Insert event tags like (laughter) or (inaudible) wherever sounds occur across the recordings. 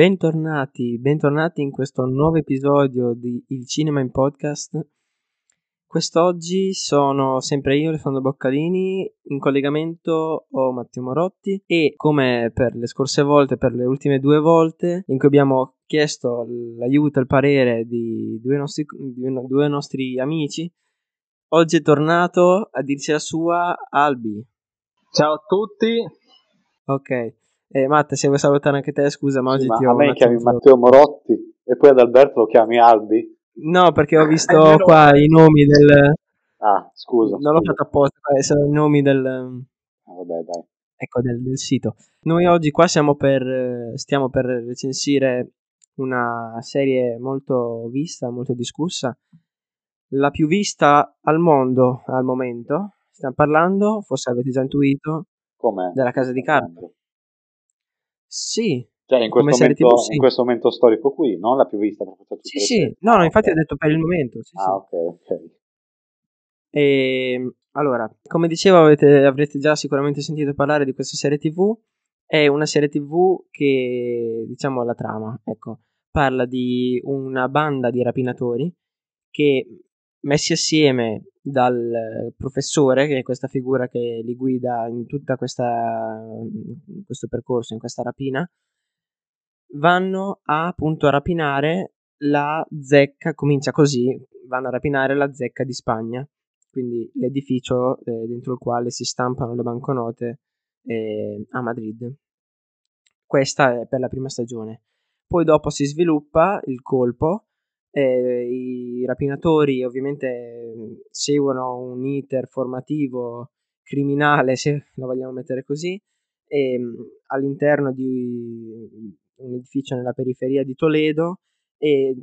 Bentornati, bentornati in questo nuovo episodio di Il Cinema in Podcast. Quest'oggi sono sempre io, Alessandro Boccalini, in collegamento ho Matteo Morotti e come per le scorse volte, per le ultime due volte in cui abbiamo chiesto l'aiuto il parere di due nostri, di due nostri amici, oggi è tornato a dirci la sua Albi. Ciao a tutti. Ok, eh, Matte, se vuoi salutare anche te, scusa, ma sì, oggi ma ti ho. A me chiami Matteo Morotti e poi ad Alberto lo chiami Albi? No, perché ho visto qua i nomi del. Ah, scusa. Non l'ho fatto apposta, sono i nomi del. Ah, vabbè, dai. Ecco, del, del, sito. Noi oggi qua siamo per. Stiamo per recensire una serie molto vista, molto discussa. La più vista al mondo al momento. Stiamo parlando, forse avete già intuito, Com'è? della casa di carta. Sì. Cioè, in questo, momento, TV, sì. in questo momento storico qui, non la più vista tutte Sì, sì. No, no, infatti ho detto per il momento. Sì, ah, sì. ok, ok. E, ehm, allora, come dicevo, avete, avrete già sicuramente sentito parlare di questa serie TV. È una serie TV che, diciamo, la trama, ecco, parla di una banda di rapinatori che, messi assieme dal professore, che è questa figura che li guida in tutto questo percorso, in questa rapina, vanno a appunto a rapinare la zecca, comincia così, vanno a rapinare la zecca di Spagna, quindi l'edificio eh, dentro il quale si stampano le banconote eh, a Madrid. Questa è per la prima stagione. Poi dopo si sviluppa il colpo, eh, i rapinatori ovviamente seguono un iter formativo criminale, (laughs) se lo vogliamo mettere così, e, all'interno di un edificio nella periferia di Toledo e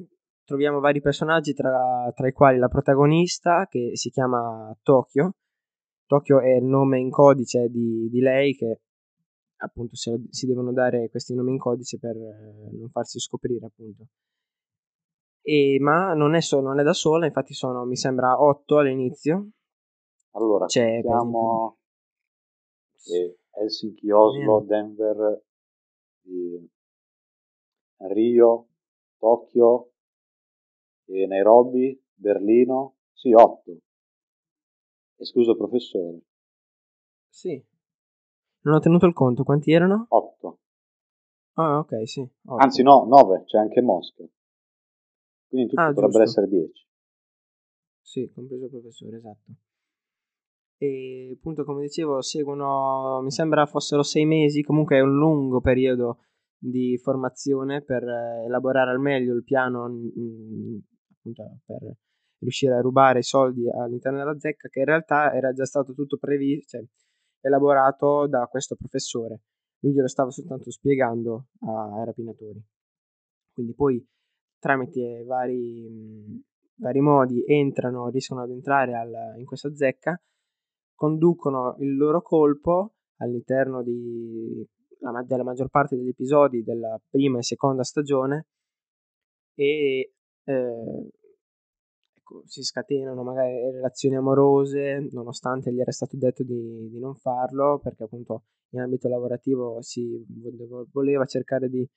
troviamo vari personaggi tra, tra, i quali la protagonista che si chiama Tokyo. Tokyo è il nome in codice di, di lei che appunto si, si, devono dare questi nomi in codice per eh, non farsi scoprire appunto. E, ma non è, so, non è da sola, infatti sono mi sembra otto all'inizio. Allora, C'è, abbiamo eh, Helsinki, Oslo, Denver, Rio, Tokyo, Nairobi, Berlino, sì, otto. Escluso il professore. Sì. Non ho tenuto il conto, quanti erano? Otto. Ah, ok, sì. Otto. Anzi, no, nove, c'è anche Mosca. Quindi tutto ah, dovrebbero essere dieci. Sì, compreso il professore, esatto. E appunto, come dicevo, seguono, mi sembra fossero sei mesi, comunque è un lungo periodo di formazione per elaborare al meglio il piano mh, appunto per riuscire a rubare i soldi all'interno della zecca che in realtà era già stato tutto previsto, cioè, elaborato da questo professore. Lui glielo stava soltanto spiegando ai rapinatori. Quindi poi tramite vari, mh, vari modi entrano, riescono ad entrare al, in questa zecca, conducono il loro colpo all'interno di la, della maggior parte degli episodi della prima e seconda stagione e eh, ecco, si scatenano magari relazioni amorose nonostante gli era stato detto di, di non farlo perché appunto in ambito lavorativo si voleva cercare di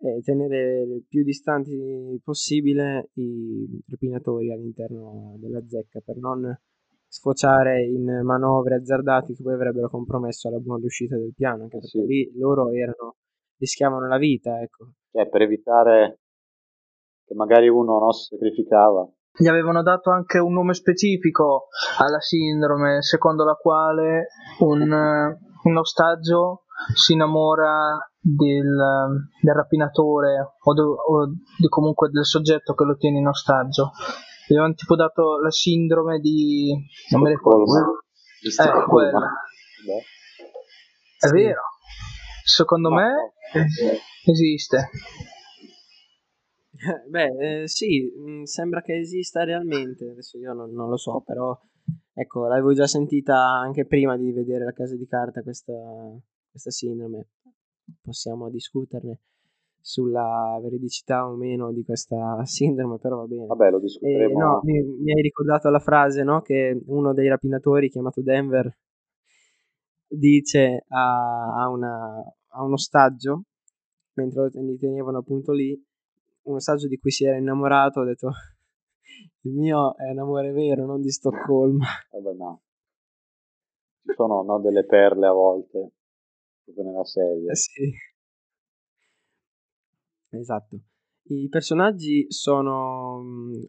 eh, tenere il più distanti possibile i rapinatori all'interno della zecca per non sfociare in manovre azzardate che poi avrebbero compromesso la buona riuscita del piano, anche perché sì. lì loro erano, rischiavano la vita, ecco. Cioè, per evitare che magari uno non si sacrificava. Gli avevano dato anche un nome specifico alla sindrome, secondo la quale un, un ostaggio si innamora del, del rapinatore o, de, o di comunque del soggetto che lo tiene in ostaggio. Gli avevano tipo dato la sindrome di non me ricordo. Eh, quella Beh. è sì. vero. Secondo Ma me esiste. (laughs) Beh eh, sì mm, sembra che esista realmente. Adesso io non, non, lo so però ecco l'avevo già sentita anche prima di vedere la casa di carta questa, questa sindrome possiamo discuterne sulla veridicità o meno di questa (laughs) sindrome, però va bene. Vabbè, lo discuteremo. Eh, no, mi, mi, hai ricordato la frase, no? Che uno dei rapinatori, chiamato Denver, dice a, a, una, a un ostaggio mentre li tenevano appunto lì, un ostaggio di cui si era innamorato, ha detto (laughs) il mio è un amore vero, non di Stoccolma. Vabbè, no. Ci sono no, delle perle a volte, proprio nella serie. Eh sì. Esatto. I personaggi sono,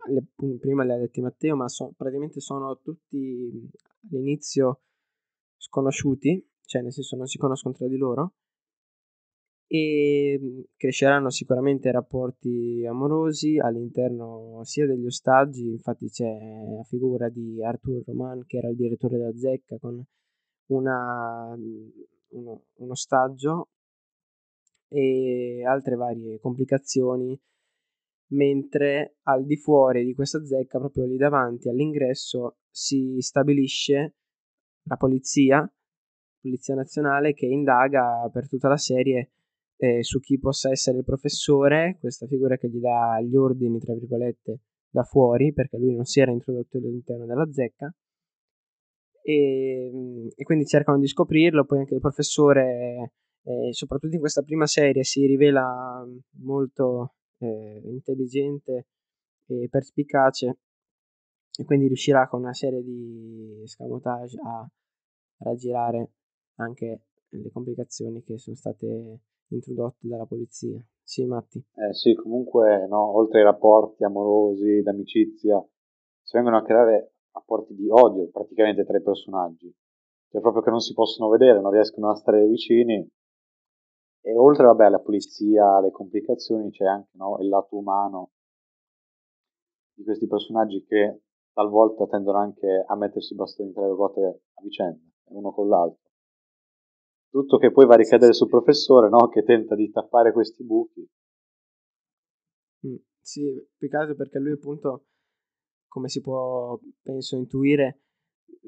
le, prima li ha detti Matteo, ma so, praticamente sono tutti all'inizio sconosciuti, cioè nel senso non si conoscono tra di loro, e cresceranno sicuramente rapporti amorosi all'interno sia degli ostaggi, infatti c'è la figura di Arthur Roman che era il direttore della zecca con una, uno, un ostaggio e altre varie complicazioni mentre al di fuori di questa zecca, proprio lì davanti all'ingresso, si stabilisce la polizia, polizia nazionale, che indaga per tutta la serie eh, su chi possa essere il professore, questa figura che gli dà gli ordini, tra virgolette, da fuori, perché lui non si era introdotto all'interno della zecca. E, e quindi cercano di scoprirlo, poi anche il professore, eh, soprattutto in questa prima serie, si rivela molto eh, intelligente e perspicace e quindi riuscirà con una serie di scamotage a raggirare anche le complicazioni che sono state introdotte dalla polizia. Sì, Matti. Eh sì, comunque, no, oltre ai rapporti amorosi, d'amicizia, si vengono a creare rapporti di odio praticamente tra i personaggi. Cioè proprio che non si possono vedere, non riescono a stare vicini e oltre vabbè, alla polizia, alle complicazioni, c'è anche no, il lato umano di questi personaggi che talvolta tendono anche a mettersi i bastoni tra le ruote a vicenda, uno con l'altro. Tutto che poi va a ricadere sul professore, no? Che tenta di tappare questi buchi. Mm, sì, più che altro perché lui appunto, come si può, penso, intuire,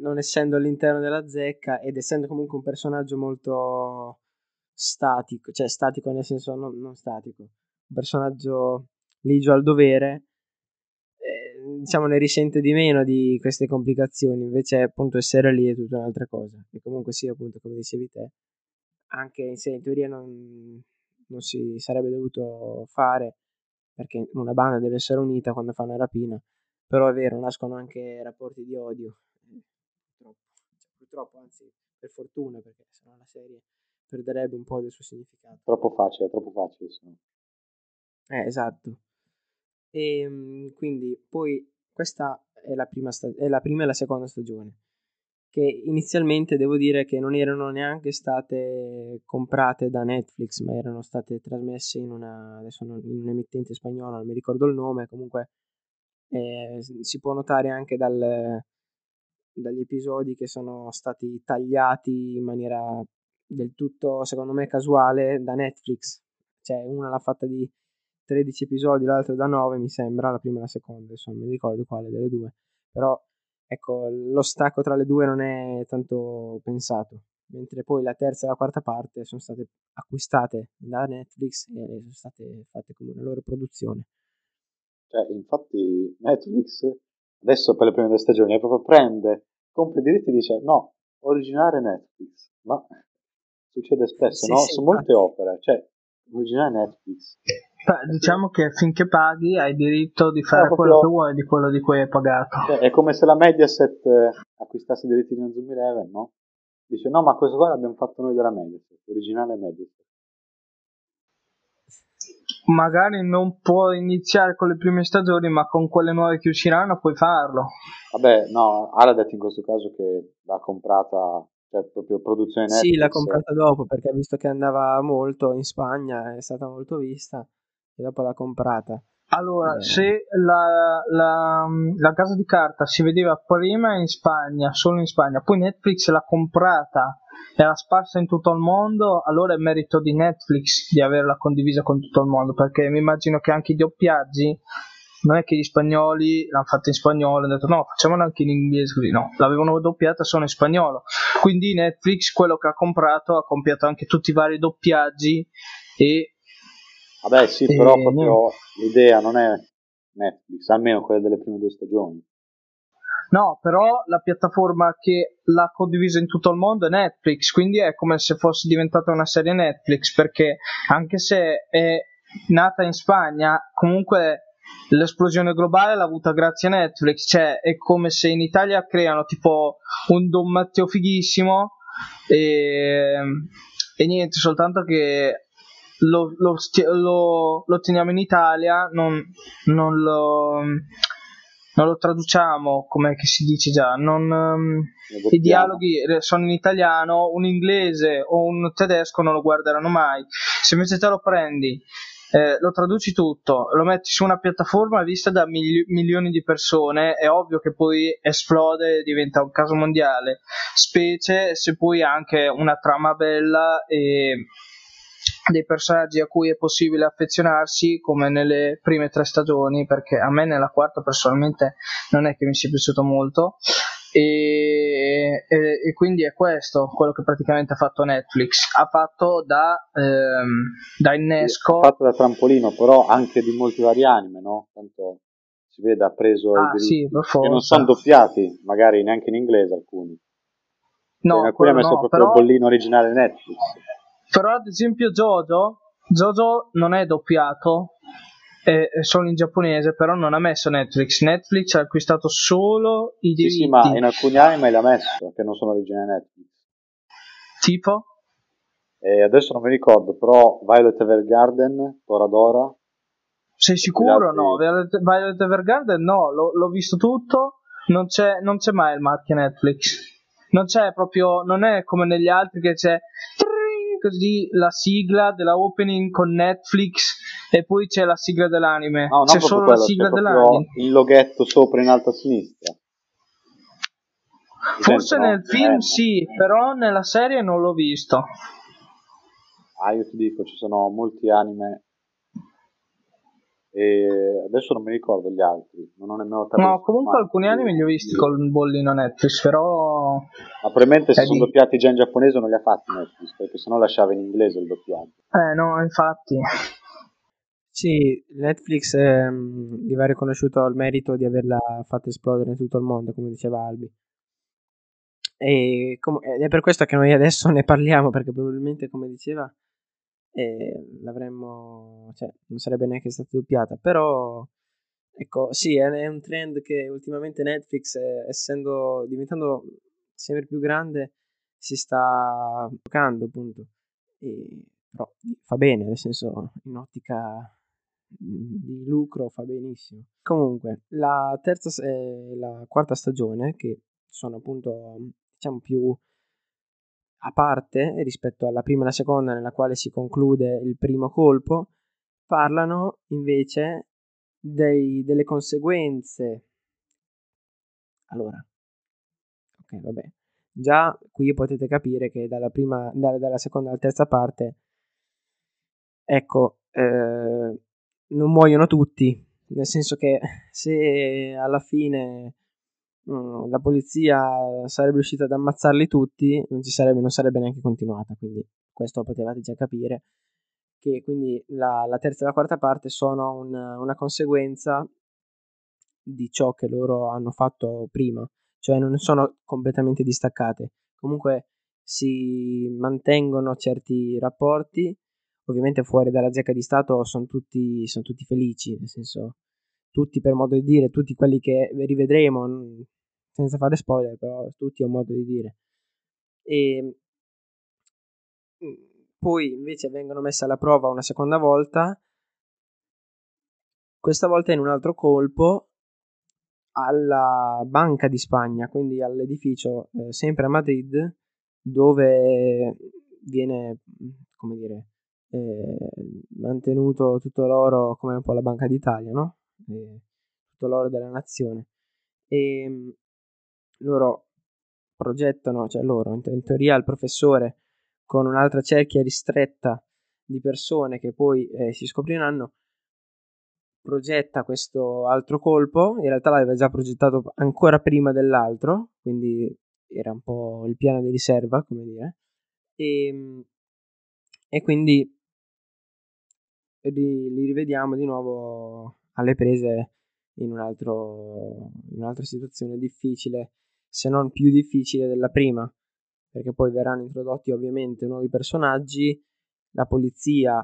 non essendo all'interno della zecca ed essendo comunque un personaggio molto statico, cioè statico nel senso non, non statico, un personaggio ligio al dovere, eh, diciamo ne risente di meno di queste complicazioni, invece appunto essere lì è tutta un'altra cosa, e comunque sì appunto come dicevi te, anche in in teoria non, non si sarebbe dovuto fare perché una banda deve essere unita quando fa una rapina, però è vero, nascono anche rapporti di odio, purtroppo, cioè, purtroppo anzi per fortuna perché sennò la serie perderebbe un po' del suo significato. Troppo facile, troppo facile. Sono. Eh, esatto. E ehm, quindi poi questa è la, prima sta- è la prima e la seconda stagione che inizialmente devo dire che non erano neanche state comprate da Netflix ma erano state trasmesse in una adesso non, in un emittente spagnolo non mi ricordo il nome comunque eh, si può notare anche dal, dagli episodi che sono stati tagliati in maniera del tutto, secondo me, casuale da Netflix. Cioè, una l'ha fatta di 13 episodi, l'altra da 9, mi sembra, la prima e la seconda, insomma, non mi ricordo quale delle due. Però, ecco, lo stacco tra le due non è tanto pensato. Mentre poi la terza e la quarta parte sono state acquistate da Netflix e sono state fatte come una loro produzione. Cioè, infatti, Netflix adesso per le prime due stagioni proprio prende, compra i diritti e dice no, originale Netflix. Ma Succede spesso, sì, no? Sì, Su molte opere, cioè, originale Netflix. Diciamo che finché paghi hai diritto di fare no, quello che vuoi di quello di cui hai pagato. Cioè, è come se la Mediaset eh, acquistasse i diritti di Zoom Eleven, no? Dice no, ma questo qua l'abbiamo fatto noi della Mediaset, originale Mediaset. Magari non puoi iniziare con le prime stagioni, ma con quelle nuove che usciranno puoi farlo. Vabbè, no, Ara ha detto in questo caso che l'ha comprata cioè proprio produzione Netflix. Sì, l'ha comprata dopo perché ha visto che andava molto in Spagna, è stata molto vista e dopo l'ha comprata. Allora, se la, la, la, casa di carta si vedeva prima in Spagna, solo in Spagna, poi Netflix l'ha comprata e l'ha sparsa in tutto il mondo, allora è merito di Netflix di averla condivisa con tutto il mondo, perché mi immagino che anche i doppiaggi non è che gli spagnoli l'hanno fatta in spagnolo, hanno detto no, facciamola anche in inglese così, no, l'avevano doppiata solo in spagnolo. Quindi Netflix, quello che ha comprato, ha compiato anche tutti i vari doppiaggi e... Vabbè sì, e... però proprio l'idea non è Netflix, almeno quella delle prime due stagioni. No, però la piattaforma che l'ha condivisa in tutto il mondo è Netflix, quindi è come se fosse diventata una serie Netflix, perché anche se è nata in Spagna, comunque l'esplosione globale l'ha avuta grazie a Netflix, cioè è come se in Italia creano tipo un Don Matteo fighissimo e, e niente, soltanto che lo, lo, lo, lo teniamo in Italia, non, non lo non lo traduciamo come si dice già, non, um, i dialoghi sono in italiano, un inglese o un tedesco non lo guarderanno mai. Se invece te lo prendi, eh, lo traduci tutto, lo metti su una piattaforma vista da mili- milioni di persone, è ovvio che poi esplode e diventa un caso mondiale, specie se poi anche una trama bella e dei personaggi a cui è possibile affezionarsi come nelle prime tre stagioni perché a me nella quarta personalmente non è che mi sia piaciuto molto. E, e, e quindi è questo quello che praticamente ha fatto Netflix. Ha fatto da, ehm, da innesco. Ha fatto da trampolino però anche di molti vari anime no? tanto si vede ha preso ah, i sì, che non sono doppiati magari neanche in inglese alcuni. No, in alcuni ha messo no, proprio però... il bollino originale Netflix però ad esempio Jojo, Jojo non è doppiato, è solo in giapponese, però non ha messo Netflix. Netflix ha acquistato solo i diritti. Sì, sì, ma in alcuni anime l'ha messo, che non sono originali Netflix. Tipo? E adesso non mi ricordo, però Violet Evergarden, Toradora. Sei sicuro? Altri... No, Violet, Violet Evergarden no, l'ho, l'ho visto tutto, non c'è, non c'è mai il marchio Netflix. Non c'è proprio, non è come negli altri che c'è così la sigla della opening con Netflix e poi c'è la sigla dell'anime. No, c'è solo quello, la sigla dell'anime. Il loghetto sopra in alto a sinistra. Forse nel no? film eh, sì, però nella serie non l'ho visto. Ah, io ti dico, ci sono molti anime e adesso non mi ricordo gli altri non ho nemmeno no comunque alcuni anime li ho visti col bollino Netflix però ma probabilmente se sono di- doppiati già in giapponese non li ha fatti Netflix perché sennò lasciava in inglese il doppiaggio. Eh no infatti. Sì, Netflix ehm, gli va riconosciuto il merito di averla fatta esplodere in tutto il mondo, come diceva Albi. E com- ed è per questo che noi adesso ne parliamo, perché probabilmente, come diceva, eh, l'avremmo, cioè, non sarebbe neanche stata doppiata. Però, ecco, sì, è, un trend che ultimamente Netflix, eh, essendo diventando sempre più grande, si sta giocando, appunto. E, però fa bene, nel senso, in ottica di lucro fa benissimo. Comunque, la terza e la quarta stagione, che sono appunto diciamo più a parte rispetto alla prima e la seconda, nella quale si conclude il primo colpo, parlano invece dei, delle conseguenze. Allora, ok, vabbè. Già qui potete capire che dalla, prima, dalla, dalla seconda alla terza parte, ecco, eh, non muoiono tutti, nel senso che se alla fine mh, la polizia sarebbe riuscita ad ammazzarli tutti, non, sarebbe, non sarebbe neanche continuata, quindi questo lo potevate già capire, che quindi la, la terza e la quarta parte sono un, una conseguenza di ciò che loro hanno fatto prima, cioè non sono completamente distaccate, comunque si mantengono certi rapporti ovviamente fuori dalla zecca di Stato sono tutti, sono tutti felici, nel senso, tutti per modo di dire, tutti quelli che rivedremo, senza fare spoiler, però tutti a modo di dire. E poi invece vengono messe alla prova una seconda volta, questa volta in un altro colpo alla Banca di Spagna, quindi all'edificio eh, sempre a Madrid, dove viene, come dire, eh, mantenuto tutto l'oro come un po' la Banca d'Italia, no? Eh, tutto l'oro della nazione. E loro progettano, cioè loro, in, teoria il professore con un'altra cerchia ristretta di persone che poi eh, si scopriranno, progetta questo altro colpo, in realtà l'aveva già progettato ancora prima dell'altro, quindi era un po' il piano di riserva, come dire, e, e quindi li, li rivediamo di nuovo alle prese in, un altro, in un'altra situazione difficile, se non più difficile della prima, perché poi verranno introdotti ovviamente nuovi personaggi, la polizia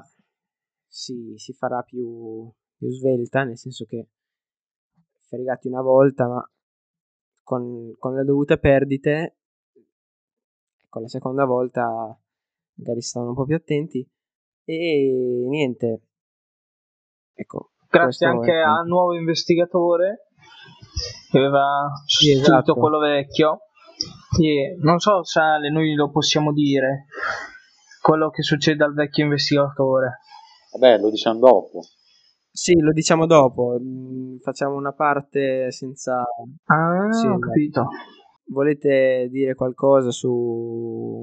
si, si farà più, più svelta, nel senso che fregati una volta, ma con, con le dovute perdite, con la seconda volta magari stavano un po' più attenti e niente. Ecco, Grazie anche al nuovo investigatore che aveva sostituito esatto. quello vecchio. E non so se noi lo possiamo dire quello che succede al vecchio investigatore. Vabbè, lo diciamo dopo. Sì, lo diciamo dopo. Mm, facciamo una parte senza. Ah, sì, ho capito. Volete dire qualcosa su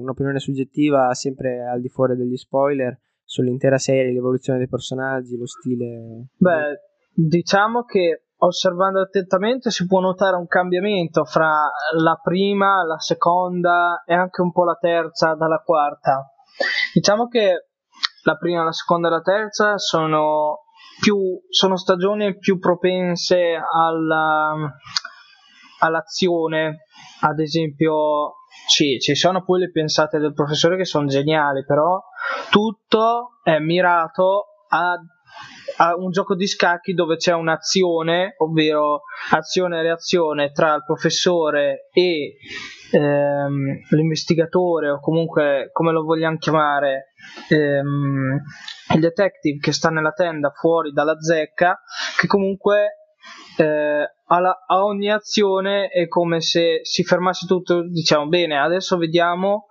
un'opinione soggettiva, sempre al di fuori degli spoiler, sull'intera serie, l'evoluzione dei personaggi, lo stile? Beh, diciamo che osservando attentamente si può notare un cambiamento fra la prima, la seconda e anche un po' la terza dalla quarta. Diciamo che la prima, la seconda e la terza sono più sono stagioni più propense alla, all'azione. Ad esempio sì, ci sono poi le pensate del professore che sono geniali però tutto è mirato a, a un gioco di scacchi dove c'è un'azione ovvero azione e reazione tra il professore e ehm, l'investigatore o comunque come lo vogliamo chiamare ehm, il detective che sta nella tenda fuori dalla zecca che comunque eh, alla, a ogni azione è come se si fermasse tutto diciamo bene adesso vediamo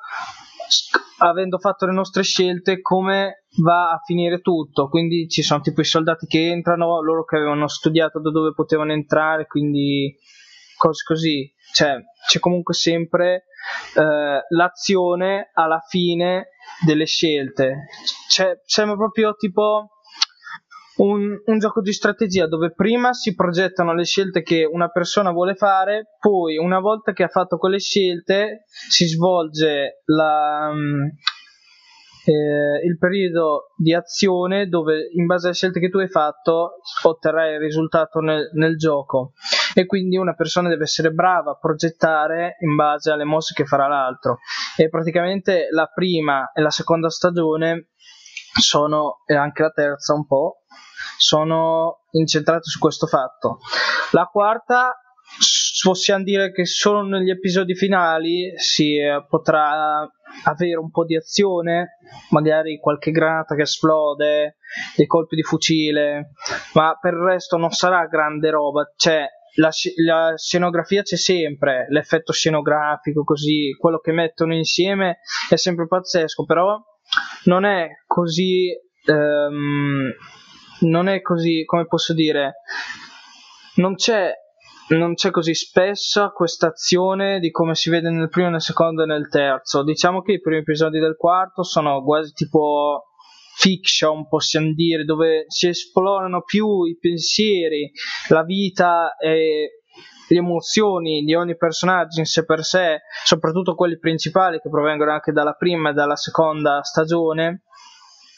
avendo fatto le nostre scelte come va a finire tutto quindi ci sono tipo i soldati che entrano loro che avevano studiato da dove potevano entrare quindi cose così cioè c'è comunque sempre eh, l'azione alla fine delle scelte. Cioè, sembra proprio tipo un, un, gioco di strategia dove prima si progettano le scelte che una persona vuole fare, poi una volta che ha fatto quelle scelte si svolge la, um, eh, il periodo di azione dove in base alle scelte che tu hai fatto otterrai il risultato nel, nel gioco. E quindi una persona deve essere brava a progettare in base alle mosse che farà l'altro. E praticamente la prima e la seconda stagione sono e anche la terza un po' sono incentrate su questo fatto. La quarta possiamo dire che solo negli episodi finali si eh, potrà avere un po' di azione, magari qualche granata che esplode, dei colpi di fucile, ma per il resto non sarà grande roba, cioè la, la, scenografia c'è sempre, l'effetto scenografico, così, quello che mettono insieme è sempre pazzesco, però non è così, um, non è così, come posso dire, non c'è non c'è così spesso questa azione di come si vede nel primo, nel secondo e nel terzo. Diciamo che i primi episodi del quarto sono quasi tipo fiction, possiamo dire, dove si esplorano più i pensieri, la vita e le emozioni di ogni personaggio in sé per sé, soprattutto quelli principali che provengono anche dalla prima e dalla seconda stagione.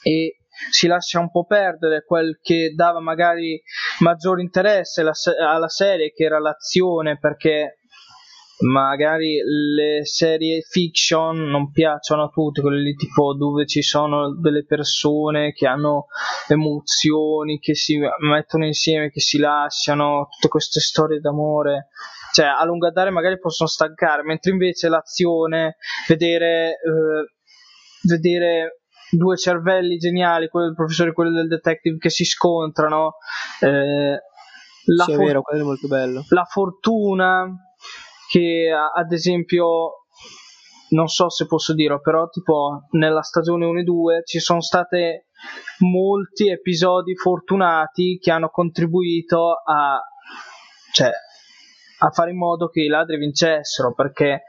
E si lascia un po' perdere quel che dava magari maggior interesse alla serie, che era l'azione, perché magari le serie fiction non piacciono a tutti, quelle lì tipo dove ci sono delle persone che hanno emozioni, che si mettono insieme, che si lasciano, tutte queste storie d'amore. Cioè, a lungo andare magari possono stancare, mentre invece l'azione, vedere, eh, vedere due cervelli geniali, quello del professore e quello del detective, che si scontrano. Eh, la sì, for- vero, quello è molto bello. La fortuna che ad esempio non so se posso dirlo, però tipo nella stagione 1 e 2 ci sono state molti episodi fortunati che hanno contribuito a cioè a fare in modo che i ladri vincessero perché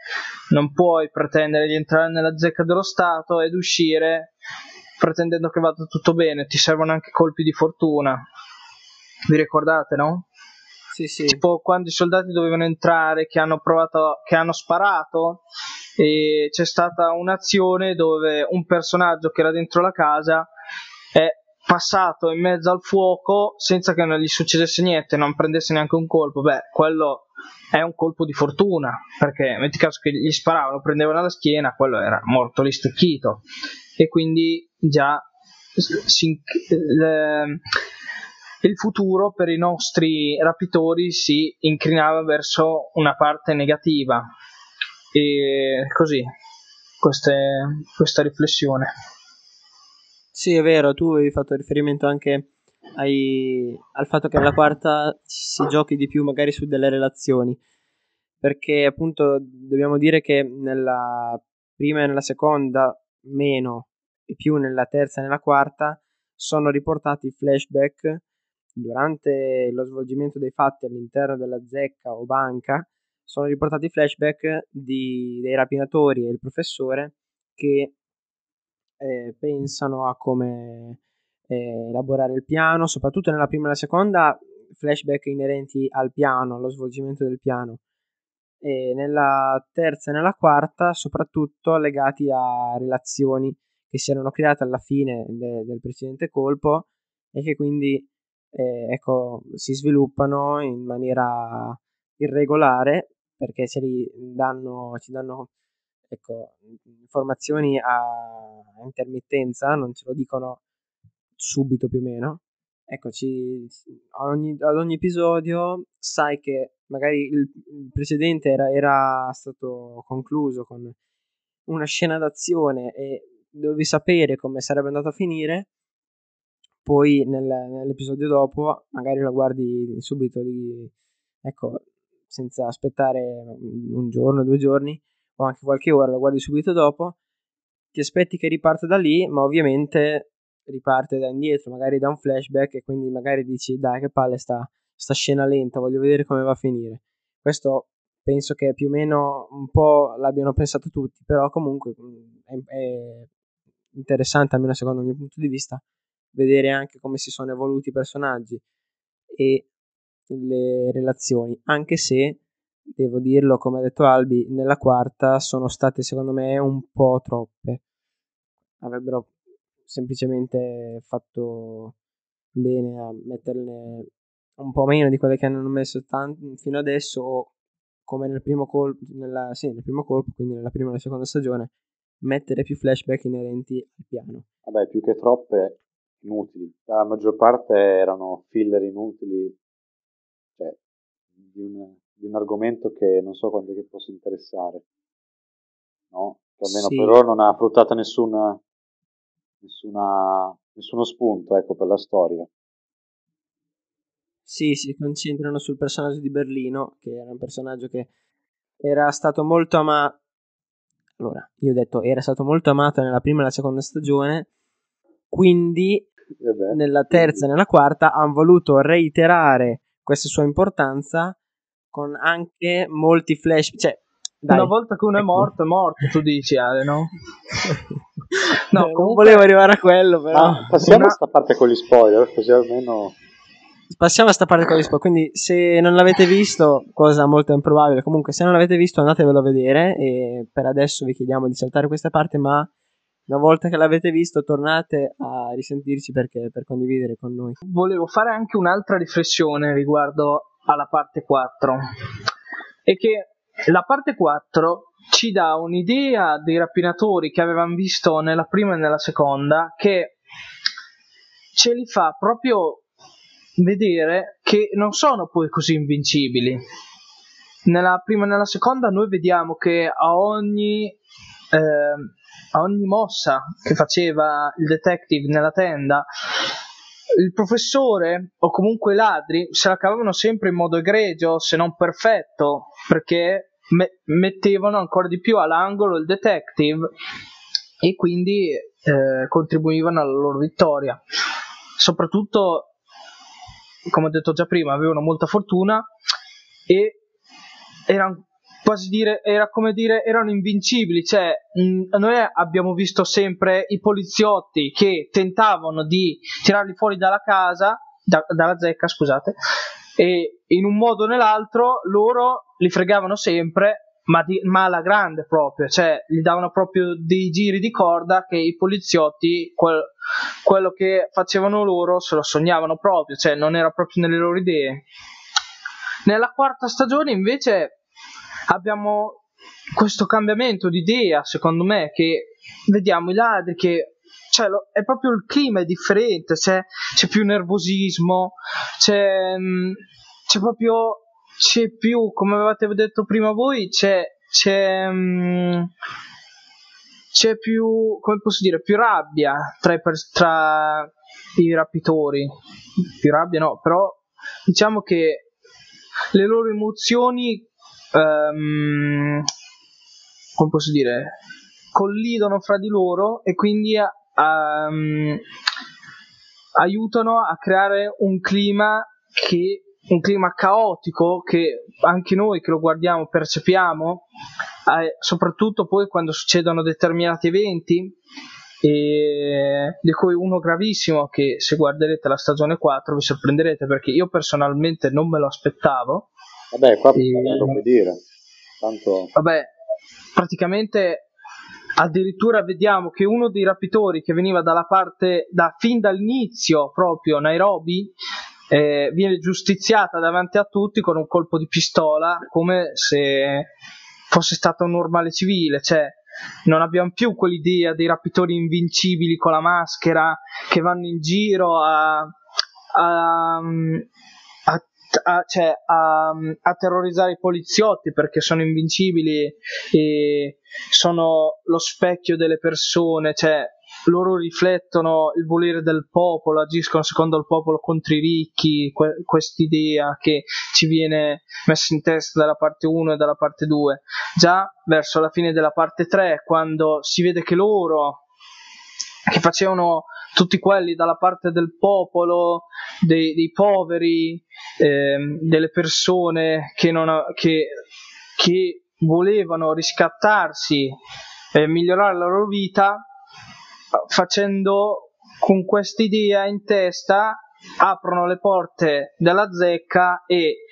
non puoi pretendere di entrare nella zecca dello Stato ed uscire pretendendo che vada tutto bene, ti servono anche colpi di fortuna. Vi ricordate, no? Sì, sì. Tipo quando i soldati dovevano entrare, che hanno provato, che hanno sparato, e c'è stata un'azione dove un personaggio che era dentro la casa è passato in mezzo al fuoco senza che non gli succedesse niente, non prendesse neanche un colpo, beh, quello è un colpo di fortuna, perché metti caso che gli sparavano, prendevano alla schiena, quello era morto lì stecchito. E quindi già si, le, il futuro per i nostri rapitori si incrinava verso una parte negativa. E così, queste, questa riflessione. Sì, è vero, tu avevi fatto riferimento anche ai, al fatto che nella quarta si giochi di più magari su delle relazioni, perché appunto dobbiamo dire che nella prima e nella seconda meno e più nella terza e nella quarta sono riportati flashback durante lo svolgimento dei fatti all'interno della zecca o banca sono riportati flashback di, dei rapinatori e il professore che eh, pensano a come eh, elaborare il piano, soprattutto nella prima e nella seconda, flashback inerenti al piano, allo svolgimento del piano. E nella terza e nella quarta, soprattutto legati a relazioni che si erano create alla fine de- del precedente colpo e che quindi eh, ecco, si sviluppano in maniera irregolare perché ce li danno, ci danno ecco, informazioni a intermittenza, non ce lo dicono subito più o meno. Eccoci, ogni, ad ogni episodio sai che magari il, il precedente era, era, stato concluso con una scena d'azione e dovevi sapere come sarebbe andato a finire, poi nel, nell'episodio dopo magari lo guardi subito, di, ecco, senza aspettare un giorno, due giorni o anche qualche ora, lo guardi subito dopo, ti aspetti che riparte da lì, ma ovviamente riparte da indietro, magari da un flashback e quindi magari dici dai che palle sta, sta scena lenta, voglio vedere come va a finire. Questo penso che più o meno un po' l'abbiano pensato tutti, però comunque mm, è, è interessante, almeno secondo il mio punto di vista, vedere anche come si sono evoluti i personaggi e le relazioni, anche se devo dirlo, come ha detto Albi, nella quarta sono state secondo me un po' troppe. Avrebbero semplicemente fatto bene a metterne un po' meno di quelle che hanno messo tanto fino adesso come nel primo colpo sì, nel primo colpo quindi nella prima e nella seconda stagione mettere più flashback inerenti al piano vabbè più che troppe inutili la maggior parte erano filler inutili cioè di un, di un argomento che non so quando che possa interessare no? che almeno sì. per ora non ha fruttato nessuna nessuna, nessuno spunto ecco, per la storia. Sì, si concentrano sul personaggio di Berlino, che era un personaggio che era stato molto amato. Allora, io ho detto era stato molto amato nella prima e nella seconda stagione, quindi eh nella terza e nella quarta hanno voluto reiterare questa sua importanza con anche molti flash. Cioè, dai, Una volta che uno ecco. è morto, è morto, tu dici, Ale, no? (laughs) no, eh, comunque... volevo arrivare a quello, però. Ah, passiamo Una... a sta parte con gli spoiler, così almeno. Passiamo a sta parte con gli spoiler. Quindi, se non l'avete visto, cosa molto improbabile, comunque, se non l'avete visto, andatevelo a vedere. E per adesso vi chiediamo di saltare questa parte, ma una volta che l'avete visto, tornate a risentirci perché, per condividere con noi. Volevo fare anche un'altra riflessione riguardo alla parte 4. E che la parte 4 ci dà un'idea dei rapinatori che avevamo visto nella prima e nella seconda che ce li fa proprio vedere che non sono poi così invincibili. Nella prima e nella seconda noi vediamo che a ogni, eh, a ogni mossa che faceva il detective nella tenda il professore o comunque i ladri se la cavavano sempre in modo egregio, se non perfetto, perché me- mettevano ancora di più all'angolo il detective e quindi eh, contribuivano alla loro vittoria. Soprattutto, come ho detto già prima, avevano molta fortuna e erano quasi dire, era come dire, erano invincibili. Cioè, mh, noi abbiamo visto sempre i poliziotti che tentavano di tirarli fuori dalla casa, da, dalla zecca, scusate, e in un modo o nell'altro loro li fregavano sempre, ma, di, ma alla grande proprio, cioè gli davano proprio dei giri di corda che i poliziotti, quel, quello che facevano loro, se lo sognavano proprio, cioè non era proprio nelle loro idee. Nella quarta stagione invece abbiamo questo cambiamento di idea, secondo me, che vediamo i ladri che cioè, è proprio il clima è differente, c'è, c'è più nervosismo, c'è, mm, c'è proprio c'è più, come avevate detto prima voi, c'è, c'è, mm, c'è più, come posso dire, più rabbia tra tra i rapitori. Più rabbia no, però diciamo che le loro emozioni, um, come posso dire, collidono fra di loro e quindi um, aiutano a creare un clima che un clima caotico che anche noi che lo guardiamo percepiamo, eh, soprattutto poi quando succedono determinati eventi, e di cui uno gravissimo che se guarderete la stagione 4 vi sorprenderete perché io personalmente non me lo aspettavo. Vabbè, qua e... lo puoi dire. Tanto... Vabbè, praticamente addirittura vediamo che uno dei rapitori che veniva dalla parte da fin dall'inizio proprio Nairobi eh, viene giustiziata davanti a tutti con un colpo di pistola come se fosse stato un normale civile, cioè non abbiamo più quell'idea dei rapitori invincibili con la maschera che vanno in giro a, a, a, a, cioè a terrorizzare i poliziotti perché sono invincibili e sono lo specchio delle persone, cioè loro riflettono il volere del popolo, agiscono secondo il popolo contro i ricchi, que- quest'idea che ci viene messa in testa dalla parte 1 e dalla parte 2. Già verso la fine della parte 3, quando si vede che loro, che facevano tutti quelli dalla parte del popolo, dei, dei poveri, eh, delle persone che, non, che, che volevano riscattarsi e migliorare la loro vita, facendo con quest'idea in testa aprono le porte della zecca e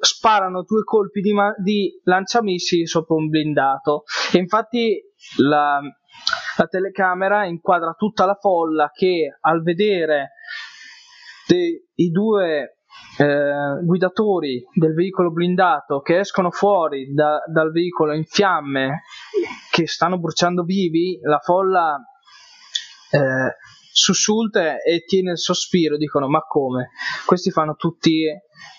sparano due colpi di, ma- di lanciamissili sopra un blindato. E infatti la, la telecamera inquadra tutta la folla che al vedere de- i due eh, guidatori del veicolo blindato che escono fuori da- dal veicolo in fiamme che stanno bruciando vivi la folla eh, sussulta e tiene il sospiro, dicono ma come? Questi fanno tutti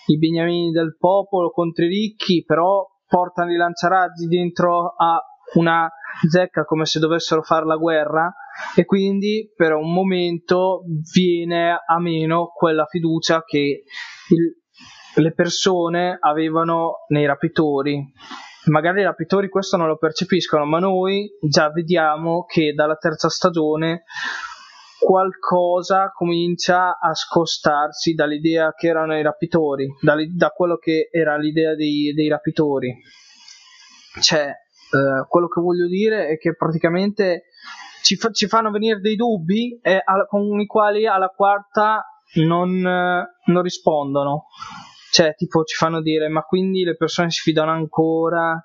i beniamini del popolo contro i ricchi, però portano i lanciarazzi dentro a una zecca come se dovessero fare la guerra e quindi per un momento viene a meno quella fiducia che il, le persone avevano nei rapitori magari i rapitori questo non lo percepiscono, ma noi già vediamo che dalla terza stagione qualcosa comincia a scostarsi dall'idea che erano i rapitori, da, da quello che era l'idea dei, dei rapitori. Cioè, eh, quello che voglio dire è che praticamente ci, fa, ci fanno venire dei dubbi e, al, con i quali alla quarta non, eh, non rispondono cioè tipo ci fanno dire ma quindi le persone si fidano ancora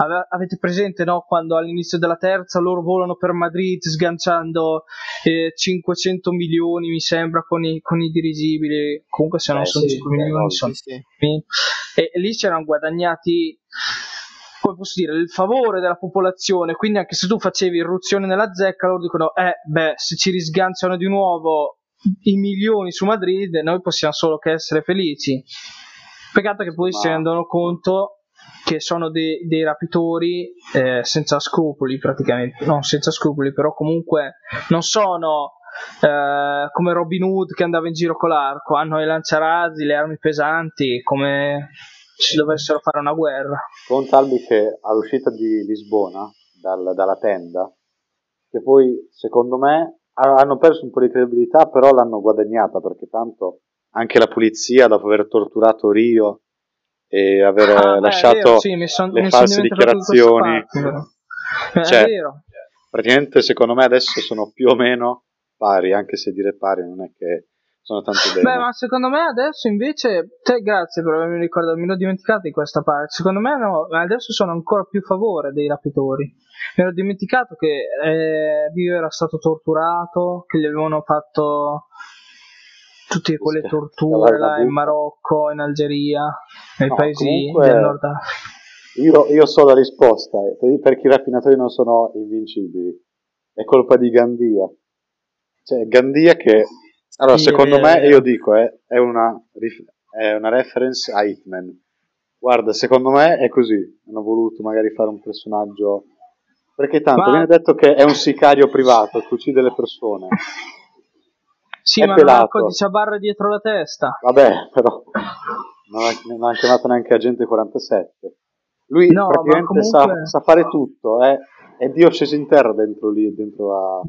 Ave- avete presente no? quando all'inizio della terza loro volano per Madrid sganciando eh, 500 milioni mi sembra con i, con i dirigibili comunque se non eh, sono sì, 5 milioni eh, sono sì. e, e lì c'erano guadagnati come posso dire, il favore della popolazione. Quindi, anche se tu facevi irruzione nella zecca, loro dicono: Eh, beh, se ci risganciano di nuovo i milioni su Madrid, noi possiamo solo che essere felici. Peccato che poi Ma... si rendono conto che sono dei, dei rapitori eh, senza scrupoli praticamente, non senza scrupoli, però comunque non sono eh, come Robin Hood che andava in giro con l'arco, hanno i lanciarazzi, le armi pesanti, come se dovessero fare una guerra. Contalbi che all'uscita di Lisbona, dal, dalla tenda, che poi secondo me hanno perso un po' di credibilità, però l'hanno guadagnata perché tanto anche la polizia, dopo aver torturato Rio e aver ah, lasciato beh, sì, son, le false dichiarazioni, parte, (laughs) cioè, praticamente secondo me adesso sono più o meno pari, anche se dire pari non è che sono tanto bene. Beh, ma secondo me adesso invece, te grazie per avermi ricordato, me l'ho dimenticato di questa parte. Secondo me no, adesso sono ancora più a favore dei rapitori. Mi ero dimenticato che eh, era stato torturato, che gli avevano fatto tutte quelle torture là in. Marocco, in Algeria, nei No, paesi comunque- del nord Africa. Io, io so la risposta, eh, per- perché i raffinatori non sono invincibili. È colpa di Gandia. Cioè, Gandia che... Allora, secondo me, vero. io dico, eh, è, una, è una reference a Hitman. Guarda, secondo me è così. Hanno voluto magari fare un personaggio... Perché tanto Ma- viene detto che è un sicario privato che uccide le persone. (laughs) Sì, è ma non ha il pelato. codice a barra dietro la testa. Vabbè, però non ha, non ha chiamato neanche Agente 47. Lui No, praticamente comunque- sa, sa fare tutto, è, è Dio sceso in terra dentro lì, dentro a...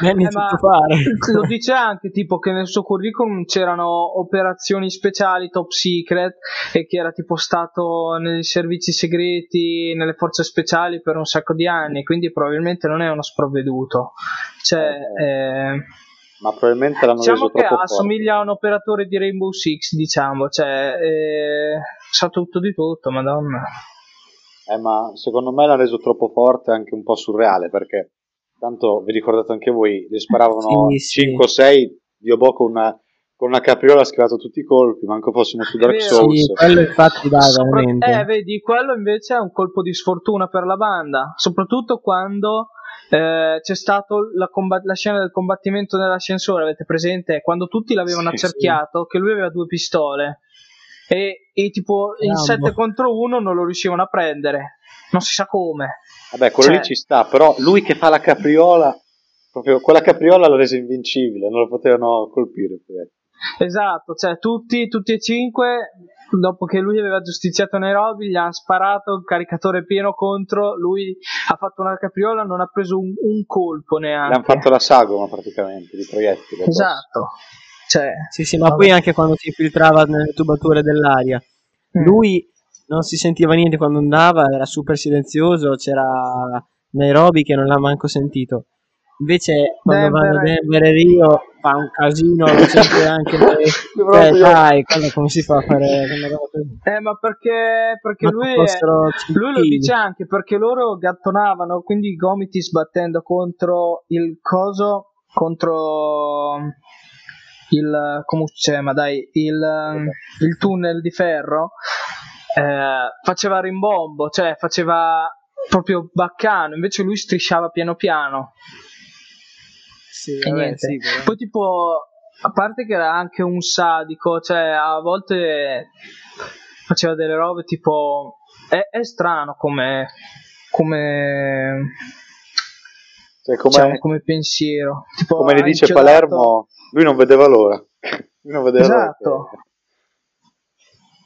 Bene Eh, ma fare. lo dice anche tipo che nel suo curriculum c'erano operazioni speciali top secret e che era tipo stato nei servizi segreti, nelle forze speciali per un sacco di anni, quindi probabilmente non è uno sprovveduto. Cioè, eh, Ma probabilmente l'hanno diciamo reso che troppo assomiglia a un operatore di Rainbow Six, diciamo, cioè eh, sa tutto di tutto, madonna. Eh, ma secondo me l'hanno reso troppo forte anche un po' surreale, perché tanto vi ricordate anche voi, gli sparavano (laughs) Sì, sì. 5 o 6, Dio boh con una, con una capriola ha schivato tutti i colpi, manco fossimo su Dark. Souls. Sì, quello infatti dai, Sopra- veramente. eh, vedi, quello invece è un colpo di sfortuna per la banda, soprattutto quando eh, c'è stato la, comba- la scena del combattimento nell'ascensore, avete presente? Quando tutti l'avevano Sì, accerchiato, che lui aveva due pistole e, e tipo in Rambo. 7 contro 1 non lo riuscivano a prendere, non si sa come. Vabbè, quello Cioè- lì ci sta, però lui che fa la capriola, proprio quella capriola l'ha reso invincibile, non lo potevano colpire. Esatto, cioè tutti, tutti e cinque, dopo che lui aveva giustiziato Nairobi, gli hanno sparato il caricatore pieno contro, lui ha fatto una capriola, non ha preso un, un colpo neanche. hanno fatto la sagoma praticamente di proiettili. Esatto. Cioè, Sì, sì, ma poi anche quando si infiltrava nelle tubature dell'aria. Mm. Lui non si sentiva niente quando andava, era super silenzioso, c'era Nairobi che non l'ha manco sentito. Invece quando Denver- vanno a Denver e Rio fa un casino, lo (laughs) sente anche. Proprio- Eh, dai, come si fa a fare eh, ma perché, perché Ma lui, è- lui lo dice anche perché loro gattonavano, quindi i gomiti sbattendo contro il coso, contro il, come si chiama, dai, il, il tunnel di ferro, eh, faceva rimbombo, cioè faceva proprio baccano, invece lui strisciava piano piano. Sì, E vabbè, niente. sì, però- Poi tipo, a parte che era anche un sadico, cioè a volte faceva delle robe tipo... È, è strano come... come... Cioè, come, diciamo, come pensiero. Tipo, come ha dice Palermo, lui non vedeva l'ora. Lui non vedeva Esatto. l'ora che-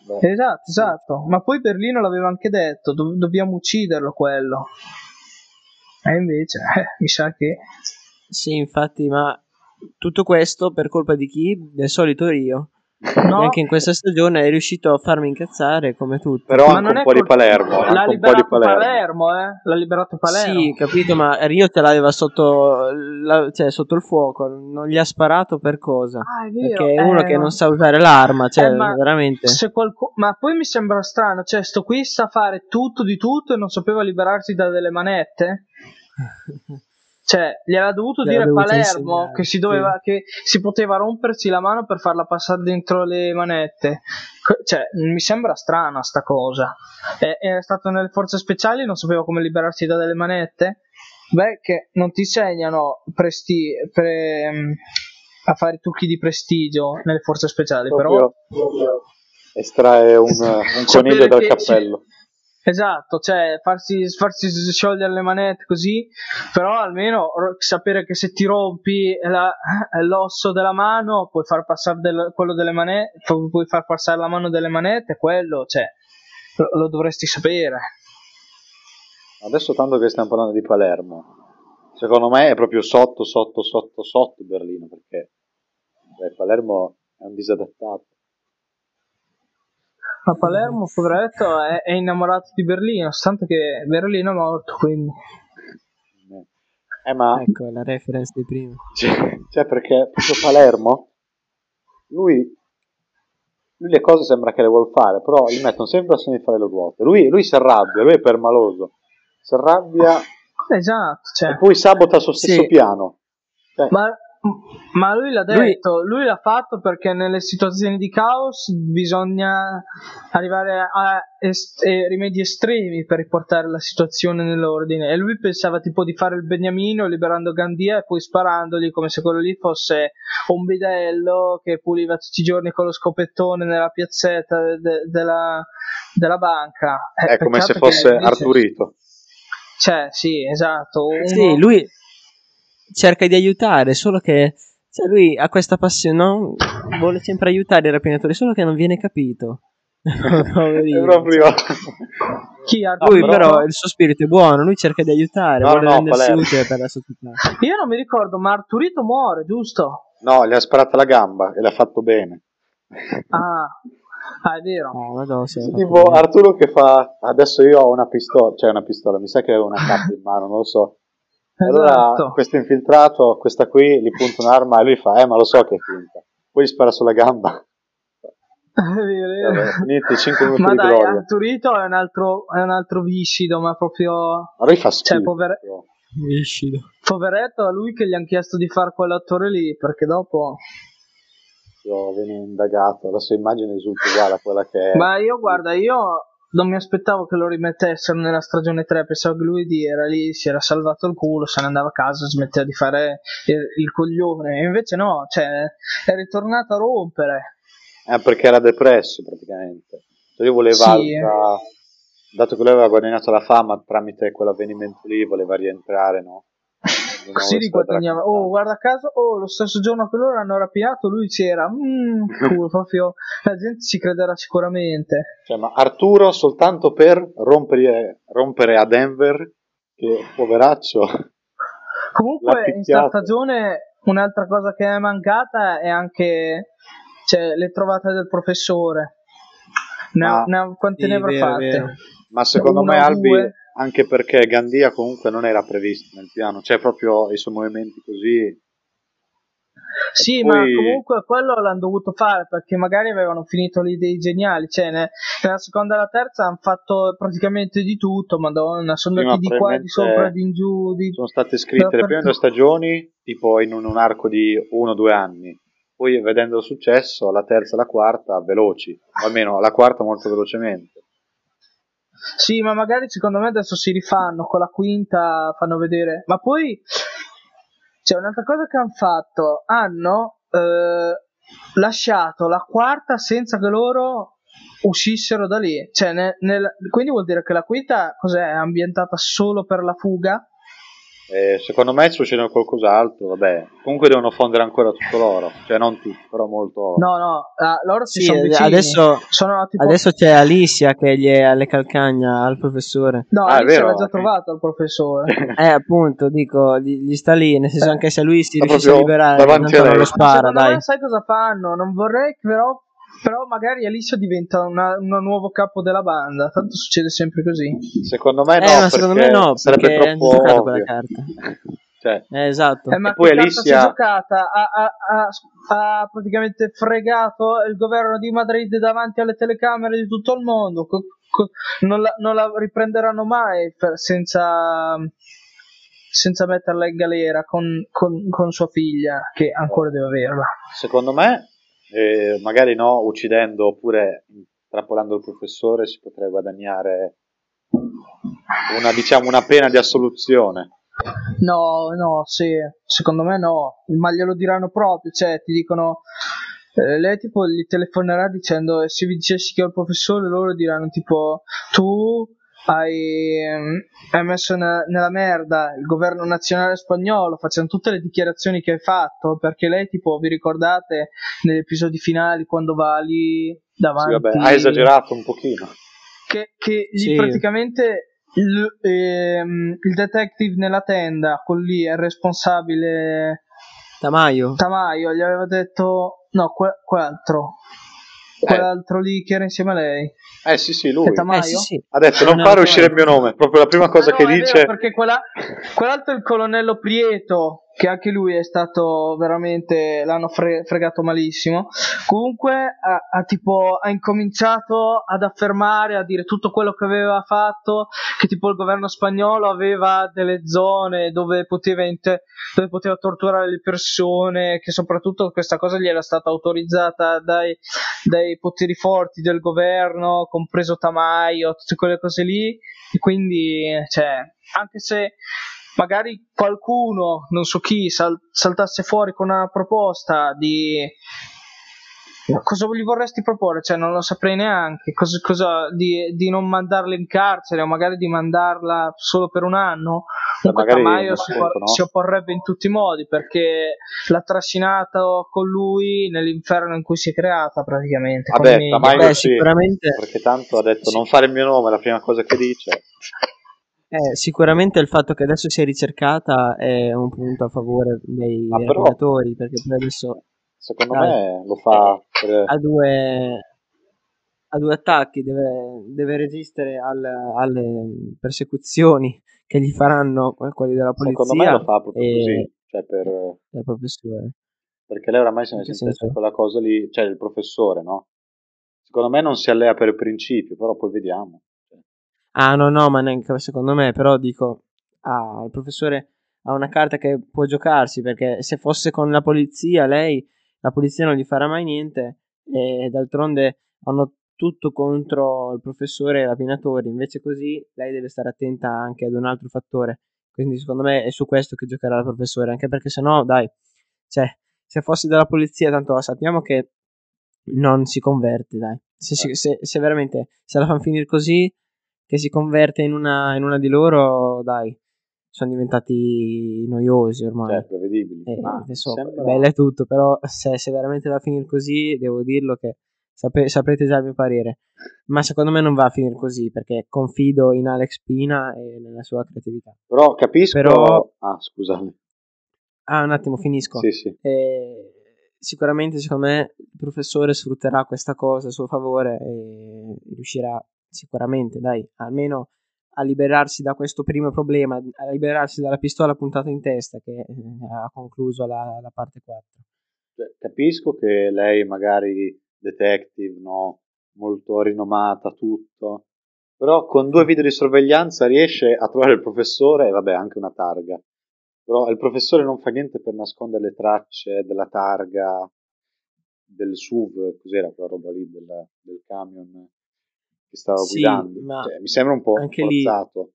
Beh, Esatto, esatto. Ma poi Berlino l'aveva anche detto, do- dobbiamo ucciderlo quello. E invece, (laughs) eh, mi sa che... Sì, infatti, ma tutto questo per colpa di chi? Del solito Rio. No, E anche in questa stagione è riuscito a farmi incazzare come tutti. Però ma anche non un è po' di col- Palermo. L'ha Anche un po' di liberato Palermo. Palermo, eh? L'ha liberato Palermo. Sì, capito, ma Rio te l'aveva sotto, la- cioè, sotto il fuoco, non gli ha sparato per cosa? Ah, è vero. Perché è uno eh, che non sa usare l'arma, cioè, Eh, ma veramente. se qualcu- ma poi mi sembra strano, cioè, sto qui sa fare tutto di tutto e non sapeva liberarsi da delle manette? (laughs) Cioè, gliel'ha dovuto Gliel'ha dire dovuto Palermo insegnare, che si, doveva, che si poteva rompersi la mano per farla passare dentro le manette. Cioè, mi sembra strana sta cosa. È, è stato nelle forze speciali e non sapeva come liberarsi da delle manette? Beh, che non ti insegnano presti- pre- a fare trucchi di prestigio nelle forze speciali, però Proprio estrae un, un coniglio dal che- cappello. Esatto, cioè farsi, farsi sciogliere le manette così, però almeno sapere che se ti rompi la- l'osso della mano puoi far passare del- quello delle manette, pu- puoi far passare la mano delle manette, quello, cioè, lo, lo dovresti sapere. Adesso tanto che stiamo parlando di Palermo, secondo me è proprio sotto, sotto, sotto, sotto Berlino, perché beh, Palermo è un disadattato. Ma Palermo, poveretto, è, è innamorato di Berlino, tanto che Berlino è morto, quindi... Eh, ma Ecco la reference di prima. cioè, cioè, perché proprio Palermo lui, lui le cose sembra che le vuol fare, però gli mettono sempre a di fare le ruote. Lui, lui si arrabbia, lui è permaloso, si arrabbia Esatto, cioè. e poi sabota il suo stesso Sì. piano. Cioè, Ma, ma lui l'ha Lui- detto, lui... l'ha fatto perché nelle situazioni di caos bisogna arrivare a est- rimedi estremi per riportare la situazione nell'ordine. E lui pensava tipo di fare il beniamino liberando Gandia e poi sparandogli come se quello lì fosse un bidello che puliva tutti i giorni con lo scopettone nella piazzetta de- de- della, della banca. Eh, è come se che fosse Arturito. Cioè, sì, esatto. uno- Sì, lui cerca di aiutare, solo che cioè, lui ha questa passione, no? vuole sempre aiutare i rapinatori, solo che non viene capito. (laughs) Poverino. Proprio... Chi ha Lui però- però il suo spirito è buono, lui cerca di aiutare, No, vuole no, rendersi Palermo. utile per la società. Io non mi ricordo, ma Arturito muore, giusto? No, gli ha sparato la gamba e l'ha fatto bene. Ah, ah è vero. No, madonna, sì, tipo. Arturo che fa adesso io ho una pistola, cioè una pistola, mi sa che aveva una (laughs) cappa in mano, non lo so. Allora Esatto. questo infiltrato, questa qui, gli punta un'arma e lui fa, eh ma lo so che è finta. Poi gli spara sulla gamba. (laughs) Vabbè, finiti 5 (laughs) minuti Ma di dai, gloria. Arturito è un altro, è un altro viscido, ma proprio Ma lui fa schifo. Cioè, povere- Viscido. poveretto a lui che gli hanno chiesto di fare quell'attore lì, perché dopo... Io viene indagato, la sua immagine risulta uguale a quella che è. Ma io, guarda, io non mi aspettavo che lo rimettessero nella stagione 3, pensavo che lui di- era lì, si era salvato il culo, se ne andava a casa, smetteva di fare il, il coglione, e invece no, cioè, è ritornato a rompere. Eh, perché era depresso praticamente. Cioè, lui voleva, Sì. altra- dato che lui aveva guadagnato la fama tramite quell'avvenimento lì, voleva rientrare, no? Così raccontato. Oh, guarda caso, oh, lo stesso giorno che loro hanno rapinato, lui c'era. Mm, (laughs) culo, proprio la gente ci crederà sicuramente. Cioè, ma Arturo soltanto per rompere, rompere a Denver, che poveraccio. Comunque, in picchiato. sta stagione, un'altra cosa che è mancata è anche cioè, le trovate del professore. Ne ha, Ma- ne ha- quante Sì, ne avrà vero, fatte? vero. Ma secondo Uno, me Albi, due. Anche perché Gandia comunque non era previsto nel piano, cioè proprio i suoi movimenti così. Sì, E ma poi- comunque quello l'hanno dovuto fare perché magari avevano finito le idee geniali. Cioè, ne- nella seconda e la terza hanno fatto praticamente di tutto. Madonna, sono andati di qua, di sopra, di in giù. Di... Sono state scritte le prime due stagioni tipo in un, un arco di uno o due anni. Poi vedendo il successo, la terza e la quarta veloci, o almeno la quarta molto velocemente. Sì, ma magari secondo me adesso si rifanno con la quinta, fanno vedere. Ma poi c'è un'altra cosa che hanno fatto: hanno eh, lasciato la quarta senza che loro uscissero da lì. Cioè, ne- nel- quindi vuol dire che la quinta cos'è? È ambientata solo per la fuga? E secondo me succede qualcos'altro, vabbè. Comunque devono fondere ancora tutto l'oro, cioè non tutto, però molto oro. No, no, ah, loro si Sì, sono vicini. adesso, Sono tipo... adesso c'è Alicia che gli è alle calcagna al professore. No, Ah, vero? l'ha già trovato il professore. (laughs) Eh, appunto, dico, gli, gli sta lì, nel senso Eh. anche se lui si riuscisse a liberare, non lo spara, dai. me sai cosa fanno? Non vorrei che però, però magari Alicia diventa una- un nuovo capo della banda. Tanto succede sempre così. Secondo me no, eh, ma secondo me no, sarebbe perché troppo giocato ovvio. quella carta. (laughs) Cioè, Eh, esatto. Eh, ma E poi Alicia- si è giocata? Ha, ha- ha- ha praticamente fregato il governo di Madrid davanti alle telecamere di tutto il mondo. Co- co- non, la, non la riprenderanno mai per- senza, senza metterla in galera con, con- con sua figlia, che ancora deve averla. secondo me, eh, magari no, uccidendo oppure intrappolando il professore si potrebbe guadagnare una, diciamo, una pena di assoluzione. No, no, sì, secondo me no, ma glielo diranno proprio, cioè ti dicono, eh, lei tipo gli telefonerà dicendo, se vi dicessi che ho il professore, loro diranno tipo, tu hai, hai messo ne- nella merda il governo nazionale spagnolo, facciano tutte le dichiarazioni che hai fatto, perché lei tipo, vi ricordate negli episodi finali quando va lì Sì, davanti... vabbè, ha esagerato un pochino. che, che gli Sì. praticamente il, ehm, il detective nella tenda, quello lì è il responsabile Tamayo. Tamaio, gli aveva detto no, que- quell'altro. Quell'altro lì che era insieme a lei. Eh sì, sì, lui. Eh, sì, sì. Ha detto non No, fare no, uscire no. il mio nome, proprio la prima cosa che no, è dice. vero, perché quella- quell'altro è il colonnello Prieto, che anche lui è stato veramente. l'hanno fre- fregato malissimo. Comunque, ha, ha tipo, ha incominciato ad affermare, a dire tutto quello che aveva fatto, che tipo il governo spagnolo aveva delle zone dove poteva, inter- dove poteva torturare le persone, che soprattutto questa cosa gli era stata autorizzata dai, dai poteri forti del governo, compreso Tamayo, tutte quelle cose lì. E quindi, cioè, anche se magari qualcuno, non so chi, sal- saltasse fuori con una proposta di cosa gli vorresti proporre? Cioè, non lo saprei neanche. Cosa, cosa- di, di non mandarla in carcere o magari di mandarla solo per un anno? Comunque magari Tamayo un si, por- no? si opporrebbe in tutti i modi perché l'ha trascinato con lui nell'inferno in cui si è creata praticamente. Vabbè. Tamayo sì, sicuramente- perché tanto ha detto Sì. non fare il mio nome, è la prima cosa che dice. Eh, sicuramente il fatto che adesso sia ricercata è un punto a favore dei però- rapinatori, perché poi adesso Secondo Dai. me lo fa per... ha due, ha due attacchi, deve, deve resistere al- alle persecuzioni che gli faranno quelli della polizia Secondo me lo fa proprio e così, cioè per... del professore. perché lei oramai se ne sente senso? quella cosa lì, cioè il professore, no? Secondo me non si allea per principio, però poi vediamo. Ah, no, no, ma neanche secondo me, però dico, ah, il professore ha una carta che può giocarsi, perché se fosse con la polizia, lei, la polizia non gli farà mai niente, e d'altronde hanno tutto contro il professore e rapinatori, invece così lei deve stare attenta anche ad un altro fattore, quindi secondo me è su questo che giocherà il professore, anche perché se no, dai, cioè, se fosse della polizia, tanto sappiamo che non si converte, dai, se, si- se- se veramente, se la fanno finire così che si converte in una, in una di loro, dai, sono diventati noiosi ormai. cioè prevedibili. Eh, adesso sembra- bello è tutto, però se, se veramente va a finire così, devo dirlo che sape- saprete già il mio parere. Ma secondo me non va a finire così, perché confido in Alex Pina e nella sua creatività. Però capisco... Però- Ah, scusami. Ah, un attimo, finisco. Sì, sì. Eh, sicuramente, secondo me, il professore sfrutterà questa cosa a suo favore e riuscirà sicuramente, dai, almeno a liberarsi da questo primo problema, a liberarsi dalla pistola puntata in testa che eh, ha concluso la, la parte 4. Cioè, capisco che lei magari detective, no? Molto rinomata, tutto. Però con due video di sorveglianza riesce a trovare il professore e vabbè anche una targa. Però il professore non fa niente per nascondere le tracce della targa del SUV, cos'era quella roba lì del, del camion che stava Sì, guidando. ma Cioè, mi sembra un po' anche lì- forzato.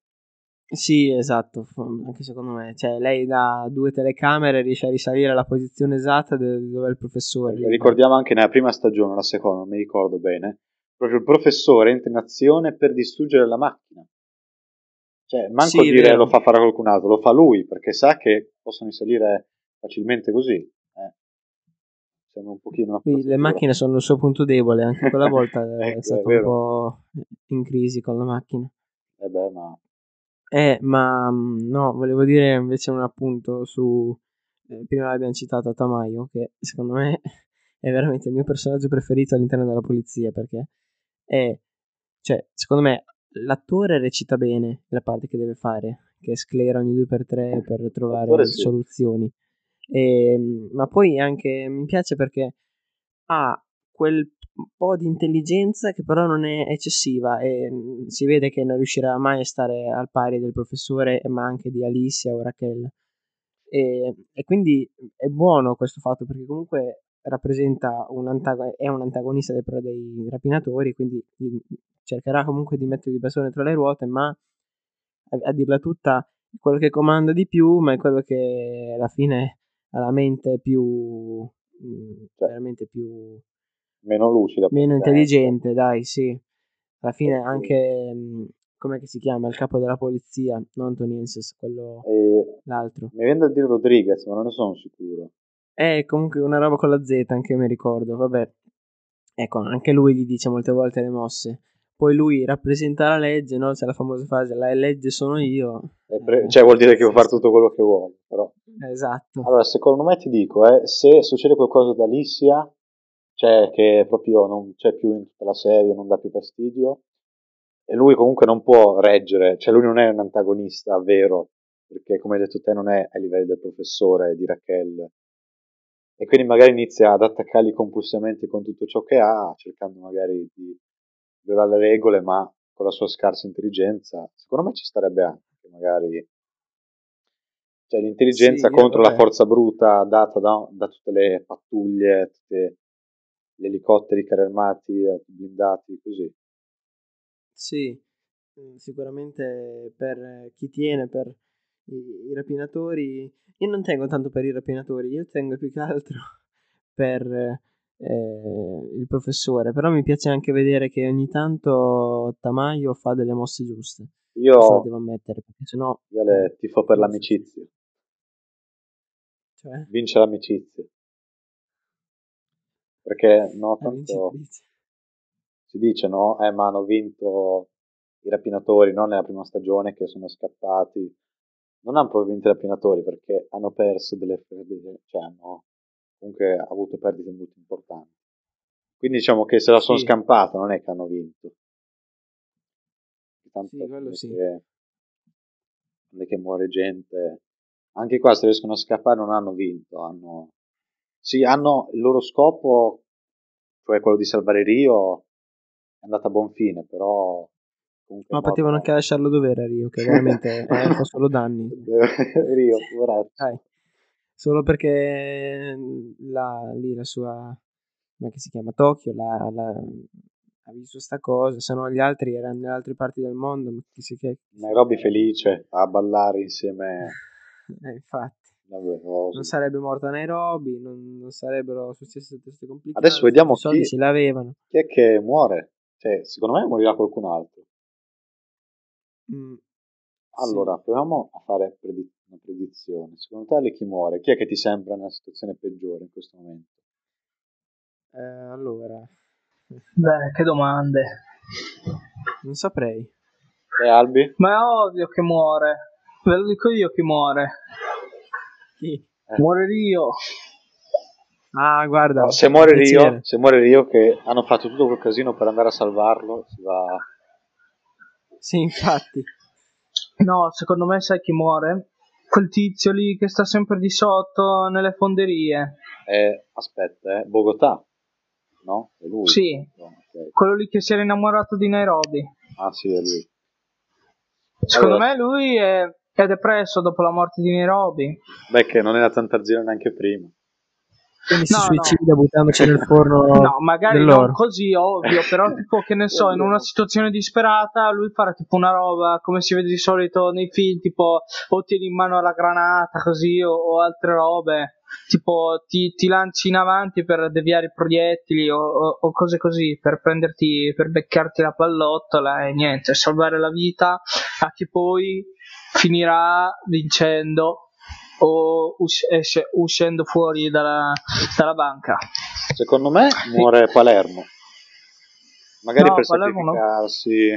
Sì, esatto, anche secondo me. Cioè, lei da due telecamere riesce a risalire alla posizione esatta de- dove è il professore. lì. Ricordiamo anche nella prima stagione, la seconda, non mi ricordo bene, proprio il professore entra in azione per distruggere la macchina. Cioè, manco Sì, dire lo fa fare a qualcun altro, lo fa lui, perché sa che possono risalire facilmente così. Eh. Sembra un pochino le macchine sono il suo punto debole, anche quella (laughs) volta è Ecco, è stato un vero. po' in crisi con la macchina. Eh beh, ma Eh, ma mh, no, volevo dire invece un appunto su... eh, prima l'abbiamo citato Tamayo, che secondo me (laughs) è veramente il mio personaggio preferito all'interno della polizia, perché è... Cioè, secondo me l'attore recita bene la parte che deve fare, che sclera ogni due per tre per (laughs) trovare L'attore sì. soluzioni. E, mh, ma poi anche mi piace perché ha quel po' di intelligenza che però non è eccessiva e mh, si vede che non riuscirà mai a stare al pari del professore ma anche di Alicia o Raquel. E, e quindi è buono questo fatto perché comunque rappresenta un antago- è un antagonista dei, dei rapinatori quindi mh, cercherà comunque di mettere di persone tra le ruote ma a, a dirla tutta quello che comanda di più ma è quello che alla fine la mente più mh, Cioè, veramente più meno lucida. meno intelligente, dai, sì. Alla fine anche, mh, com'è che si chiama? Il capo della polizia, non Tonienses, quello, E l'altro. mi viene da dire Rodriguez, ma non ne sono sicuro. È comunque una roba con la Z, anche mi ricordo, vabbè. Ecco, anche lui gli dice molte volte le mosse. Poi lui rappresenta la legge, no? C'è la famosa frase, la legge sono io. Pre- cioè, vuol dire che può fare tutto quello che vuole, però. Esatto. Allora, secondo me ti dico, eh, se succede qualcosa da Alicia, cioè che proprio non c'è più in tutta la serie, non dà più fastidio. E lui comunque non può reggere, cioè lui non è un antagonista vero, perché come hai detto te non è ai livelli del professore di Raquel. E quindi magari inizia ad attaccarli compulsivamente con tutto ciò che ha, cercando magari di violare le regole, ma con la sua scarsa intelligenza. Secondo me ci starebbe anche magari cioè l'intelligenza Sì, contro la vabbè. forza bruta data da, da tutte le pattuglie, tutti gli elicotteri, carri armati, eh, blindati, così. Sì, mm, sicuramente per chi tiene per i, i rapinatori, io non tengo tanto per i rapinatori, io tengo più che altro (laughs) per eh, il professore, però mi piace anche vedere che ogni tanto Tamayo fa delle mosse giuste, Io, lo devo ammettere, perché sennò... io le tifo per so. l'amicizia, Cioè, vince l'amicizia. Perché no, vince tanto si dice no, eh, ma hanno vinto i rapinatori non nella prima stagione che sono scappati. Non hanno proprio vinto i rapinatori perché hanno perso delle perdite, cioè hanno comunque avuto perdite molto importanti. Quindi diciamo che se la sono Sì. scampata, non è che hanno vinto. Tanto Sì, quello sì. che, quando è che muore gente, anche qua se riescono a scappare non hanno vinto, hanno... Sì, hanno il loro scopo, cioè quello di salvare Rio, è andato a buon fine, però. Ma potevano anche lasciarlo dove era Rio, che (laughs) veramente fa solo danni. Rio, poveraccio. Solo perché la, lì la sua, come che si chiama, Tokyo, la, la- ha visto sta cosa, se no gli altri erano nelle altre parti del mondo, ma chi si che... Nairobi felice a ballare insieme (laughs) Eh, infatti, Vabbè, no, non sì. sarebbe morta Nairobi, non, non sarebbero successe queste complicazioni. Adesso vediamo chi- ce l'avevano. Chi è che muore? Cioè, secondo me morirà qualcun altro. Mm, Allora, proviamo a fare predi- una predizione. Secondo te Ale, chi muore? Chi è che ti sembra nella situazione peggiore in questo momento? Eh, allora, Beh, che domande. non saprei. E Albi? Ma è ovvio che muore. Ve lo dico io chi muore. Chi? Eh. Muore Rio. Ah, guarda, No, se muore Rio, se muore Rio che hanno fatto tutto quel casino per andare a salvarlo, si va... Sì, infatti. No, secondo me sai chi muore? Quel tizio lì che sta sempre di sotto nelle fonderie. Eh, aspetta, eh, Bogotà, no? È lui? Sì. No, ok. Quello lì che si era innamorato di Nairobi. Ah sì, è lui. Secondo Allora. me lui è, è depresso dopo la morte di Nairobi. Beh, che non era tanta zero neanche prima. Quindi si No, no. suicida buttandoci nel forno (laughs) No, magari dell'oro. non così ovvio, però (laughs) tipo che ne so, in una situazione disperata lui farà tipo una roba come si vede di solito nei film, tipo o tieni in mano la granata così o, o altre robe, tipo ti, ti lanci in avanti per deviare i proiettili o, o- o cose così, per prenderti, per beccarti la pallottola e niente, salvare la vita a chi poi finirà vincendo o us- esce- uscendo fuori dalla, dalla banca. Secondo me muore Palermo. Magari No, per Palermo no. sacrificarsi,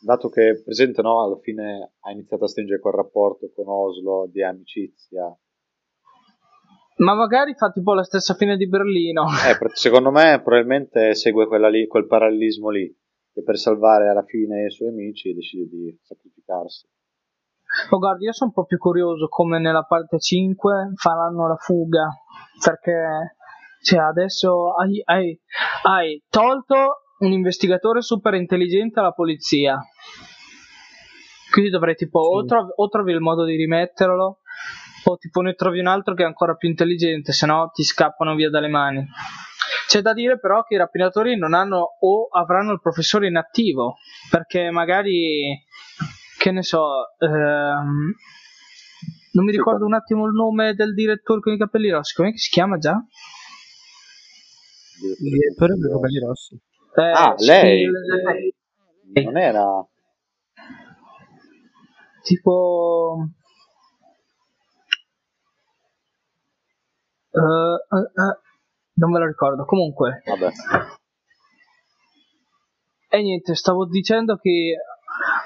dato che presente no, alla fine ha iniziato a stringere quel rapporto con Oslo di amicizia. Ma magari fa tipo la stessa fine di Berlino. Eh, secondo me probabilmente segue quella lì, quel parallelismo lì, che per salvare alla fine i suoi amici decide di sacrificarsi. Oh, guarda, io sono proprio curioso come nella parte 5 faranno la fuga. Perché cioè, adesso hai, hai- hai tolto un investigatore super intelligente alla polizia. Quindi dovrei tipo o, Sì. trovi, o trovi il modo di rimetterlo o tipo ne trovi un altro che è ancora più intelligente, se no ti scappano via dalle mani. C'è da dire però che i rapinatori non hanno o avranno il professore inattivo, perché magari, che ne so, ehm, non mi ricordo un attimo il nome del direttore con i capelli rossi, come si chiama già? Il direttore dei capelli rossi. Eh, Ah, lei? lei. Non era... tipo Eh, eh, eh, non me lo ricordo comunque Vabbè. e niente stavo dicendo che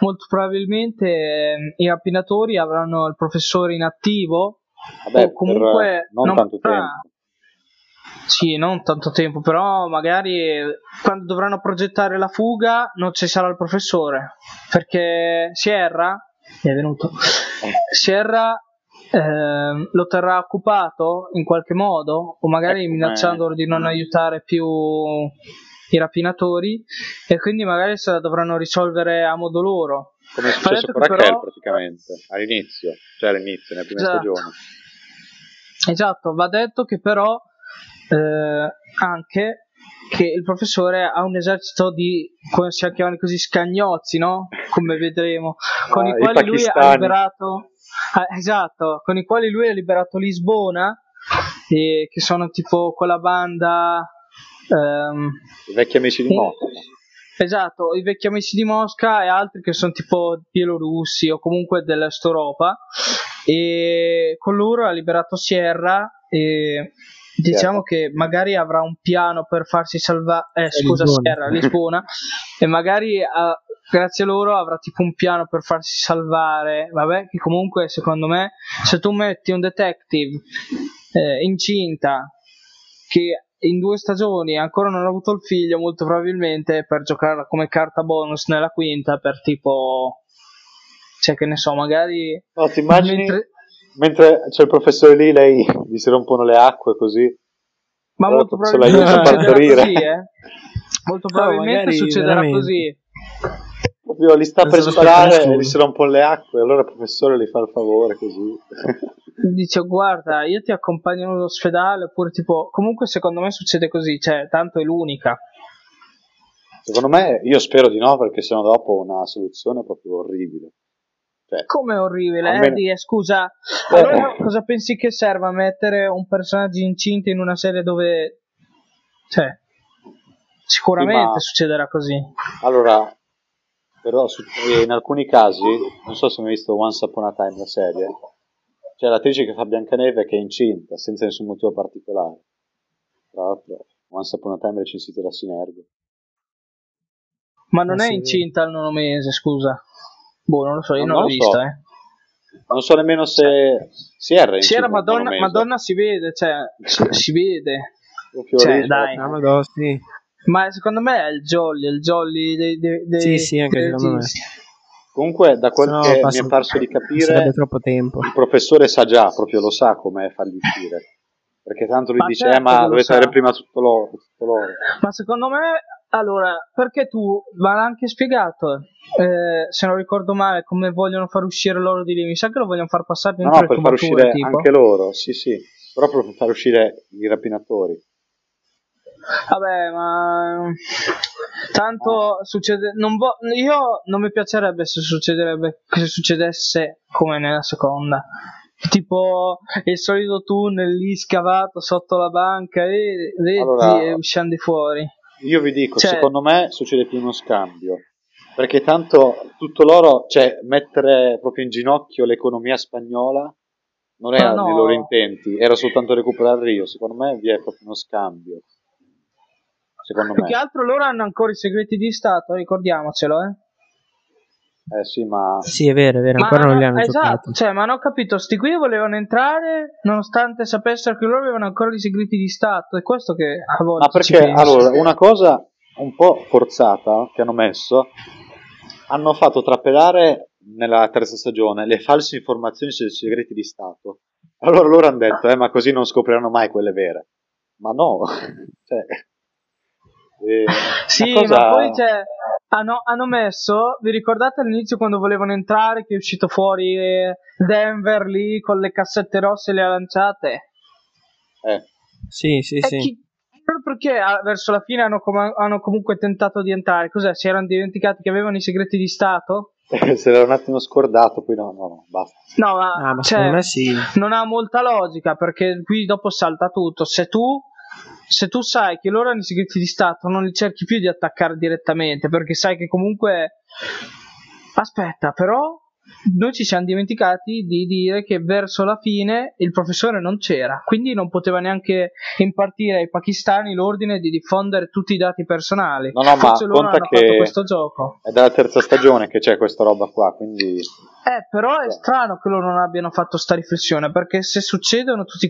molto probabilmente eh, i rapinatori avranno il professore inattivo Vabbè, o comunque per non, non tanto tempo. Sì, non tanto tempo, però magari quando dovranno progettare la fuga non ci sarà il professore, perché Sierra è venuto. Sierra eh, lo terrà occupato in qualche modo o magari Ecco, minacciandolo eh. di non aiutare più i rapinatori e quindi magari se la dovranno risolvere a modo loro. Come è successo con Raquel però- praticamente, all'inizio, cioè all'inizio, nelle prime Esatto. stagioni. Esatto, va detto che però eh, anche che il professore ha un esercito di, come si chiamano così, scagnozzi, no? Come vedremo, con Ah, i i quali lui ha liberato, ah, esatto, con i quali lui ha liberato Lisbona, e che sono tipo quella banda, ehm, I vecchi amici di Eh, Mosca. Esatto, i vecchi amici di Mosca e altri che sono tipo bielorussi o comunque dell'Est Europa. E con loro ha liberato Sierra e diciamo che magari avrà un piano per farsi salvare. Eh, scusa, Lisbona. Sierra, (laughs) Lisbona. e magari ah, grazie a loro avrà tipo un piano per farsi salvare. Vabbè, che comunque secondo me se tu metti un detective eh, incinta che in due stagioni ancora non ha avuto il figlio, molto probabilmente per giocare come carta bonus nella quinta, per tipo, cioè che ne so, magari. No, ti immagini mentre- mentre c'è il professore lì, lei gli si rompono le acque così. Ma Allora, molto probabilmente succederà così, eh. Molto probabilmente magari succederà veramente. così. Proprio li sta per aspetta sparare e gli si rompono le acque, allora il professore gli fa il favore così. (laughs) Dice, guarda, io ti accompagno all'ospedale, oppure tipo, comunque secondo me succede così, cioè, tanto è l'unica. Secondo me, io spero di no, perché sennò dopo una soluzione proprio orribile. Cioè, Come orribile, Almeno- Eddie, scusa. Eh. Allora cosa pensi che serva mettere un personaggio incinto in una serie dove... Cioè, sicuramente Sì, ma- succederà così. allora, però su- eh, in alcuni casi, non so se hai visto Once Upon a Time la serie, c'è l'attrice che fa Biancaneve che è incinta, senza nessun motivo particolare. Tra l'altro, Once Upon a Time è recensito da Sinergo. Ma non Ah, è incinta al nono mese, scusa. Boh, non lo so, io Non non, l'ho lo so. vista, eh. Non so nemmeno se Sì, era incinta al Madonna. Madonna si vede, cioè, si, si vede. Cioè, dai. Ah, ma sì. Ma secondo me è il jolly, il jolly dei, dei, dei Sì, sì, anche dei secondo me. registi. Comunque, da quel Sennò che mi è parso di Sarebbe capire, troppo tempo. il professore sa già, proprio lo sa come farli uscire. Perché tanto lui Ma dice, certo eh, ma dovete avere prima tutto loro. Tutto loro. Ma secondo me, allora, perché tu, ma l'ha anche spiegato, eh, se non ricordo male, come vogliono far uscire loro di lì, mi sa che lo vogliono far passare No, dentro no, le per far uscire tipo. anche loro, sì, sì. Però per far uscire i rapinatori. Vabbè, ma tanto succede. Non vo- io non mi piacerebbe se succederebbe se succedesse come nella seconda. Tipo il solito tunnel lì scavato sotto la banca e vedi Allora- e usciamo di fuori. Io vi dico, Cioè- secondo me succede più uno scambio. Perché tanto tutto loro, cioè mettere proprio in ginocchio l'economia spagnola non era Ma no. nei loro intenti, era soltanto recuperare Rio. Secondo me vi è proprio uno scambio. Secondo Più che me. altro loro hanno ancora i segreti di Stato, ricordiamocelo, eh. Eh sì, ma Sì, è vero, è vero, Ma ancora non li hanno- esatto, giocati. cioè, ma non ho capito, sti qui volevano entrare nonostante sapessero che loro avevano ancora i segreti di Stato, è questo che a volte Ma perché allora una cosa un po' forzata che hanno messo hanno fatto trapelare nella terza stagione le false informazioni sui segreti di Stato. Allora loro hanno detto, eh, ma così non scopriranno mai quelle vere. Ma no, (laughs) cioè, eh, Sì, cosa- ma poi cioè, hanno, hanno messo, vi ricordate all'inizio quando volevano entrare che è uscito fuori eh, Denver lì con le cassette rosse e le ha lanciate? eh, Sì, sì, E sì. chi- però perché ah, verso la fine hanno, com- hanno comunque tentato di entrare? Cos'è? Si erano dimenticati che avevano i segreti di Stato? se l'era un attimo scordato, poi no, no, no, basta. No, ma, Ah, ma cioè, secondo me sì. non ha molta logica perché qui dopo salta tutto. Se tu, se tu sai che loro hanno i segreti di Stato, non li cerchi più di attaccare direttamente perché sai che comunque. Aspetta, però noi ci siamo dimenticati di dire che verso la fine il professore non c'era, quindi non poteva neanche impartire ai pakistani l'ordine di diffondere tutti i dati personali. No, no, ma Forse loro conta hanno che fatto questo gioco. è dalla terza stagione che c'è questa roba qua, quindi Eh, però è strano che loro non abbiano fatto sta riflessione, perché se succedono tutte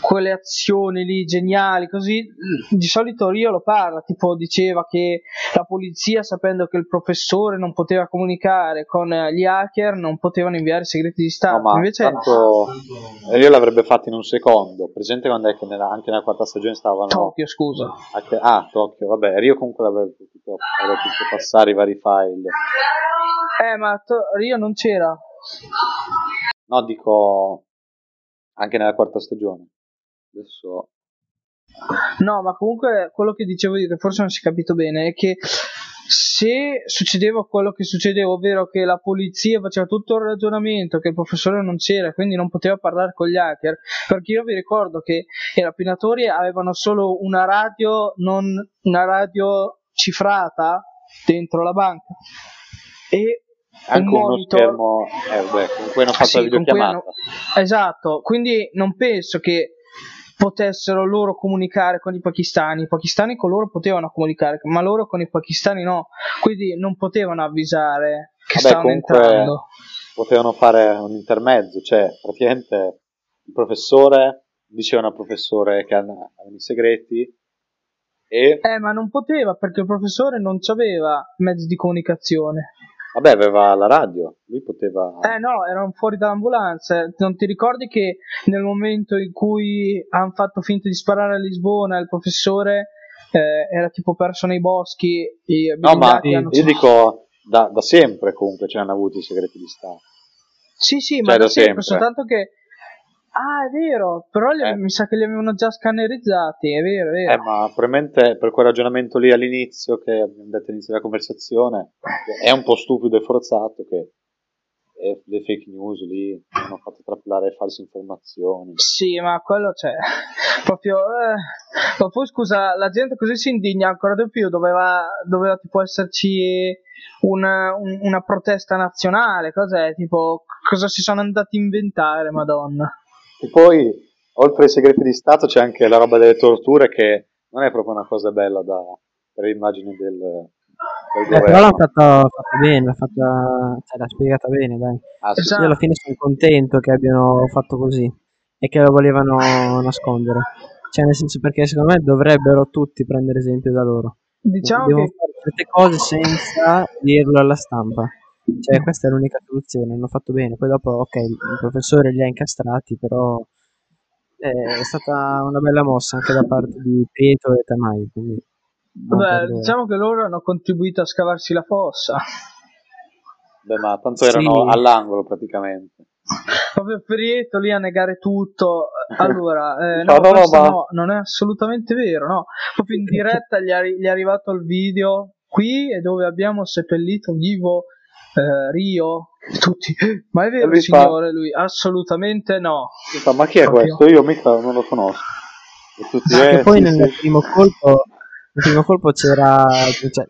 quelle azioni lì geniali, così di solito Rio lo parla, tipo diceva che la polizia sapendo che il professore non poteva comunicare con gli hacker non potevano inviare segreti di Stato. no, ma Invece tanto io l'avrebbe fatto in un secondo. Presente quando è che nella- anche nella quarta stagione stavano Tokyo, scusa. anche- ah, Tokyo, vabbè, Rio comunque l'avrebbe potuto, avrebbe potuto passare i vari file. Eh, ma to- Rio non c'era. No, dico anche nella quarta stagione. Adesso No, ma comunque quello che dicevo io, che forse non si è capito bene, è che se succedeva quello che succedeva, ovvero che la polizia faceva tutto il ragionamento, che il professore non c'era, quindi non poteva parlare con gli hacker, perché io vi ricordo che i rapinatori avevano solo una radio, non una radio cifrata dentro la banca e anche un uno monitor schermo, eh, vabbè, con cui hanno fatto Sì, la videochiamata. hanno- Esatto, quindi non penso che potessero loro comunicare con i pakistani. I pakistani con loro potevano comunicare, ma loro con i pakistani no. Quindi non potevano avvisare che Vabbè, stavano entrando. potevano fare un intermezzo, cioè praticamente il professore dicevano al professore che hanno avevano i segreti e Eh, ma non poteva perché il professore non aveva mezzi di comunicazione. Vabbè aveva la radio, lui poteva... Eh no, erano fuori dall'ambulanza. Non ti ricordi che nel momento in cui hanno fatto finta di sparare a Lisbona, il professore eh, era tipo perso nei boschi? No, ma hanno- io dico da, da sempre comunque ce l'hanno avuti i segreti di Stato. Sì, sì, Cioè, ma da sempre, sempre. soltanto che... Ah, è vero, però Eh. mi sa che li avevano già scannerizzati, è vero, è vero. Eh, ma probabilmente per quel ragionamento lì all'inizio, che abbiamo detto all'inizio della conversazione, è un po' stupido e forzato che le fake news lì hanno fatto trapelare false informazioni. Sì, ma quello c'è. (laughs) Proprio. Eh. Ma poi scusa, la gente così si indigna ancora di più. Doveva, doveva tipo esserci una, un- una protesta nazionale. Cos'è? Tipo, cosa si sono andati a inventare, Madonna? E poi, oltre ai segreti di Stato, c'è anche la roba delle torture che non è proprio una cosa bella da, per l'immagine del, del Eh, però l'hanno fatta, bene, l'ha, fatta, cioè, l'ha spiegata bene, dai. Ah, sì. Io alla fine sono contento che abbiano fatto così e che lo volevano nascondere. Cioè, nel senso, perché secondo me dovrebbero tutti prendere esempio da loro. Diciamo Devono che. fare certe cose senza dirlo alla stampa. Cioè, questa è l'unica soluzione. Hanno fatto bene. Poi dopo, ok, il professore li ha incastrati, però eh, è stata una bella mossa anche da parte di Pietro e Tamai. Quindi, buon per Vabbè, loro. diciamo che loro hanno contribuito a scavarsi la fossa. Beh, ma tanto Sì. erano all'angolo praticamente. Proprio Prieto lì a negare tutto. Allora, eh, No, no, no, no, questo ma- no, non è assolutamente vero. No. Proprio in (laughs) diretta gli, è arri- gli è arrivato il video qui e dove abbiamo seppellito vivo eh, Rio. Tutti, ma è vero, lui fa- signore? Lui assolutamente no. Fa, ma chi è Proprio. questo? Io mica non lo conosco. E tutti, Anche eh, poi sì, nel sì. primo colpo nel primo colpo c'era cioè,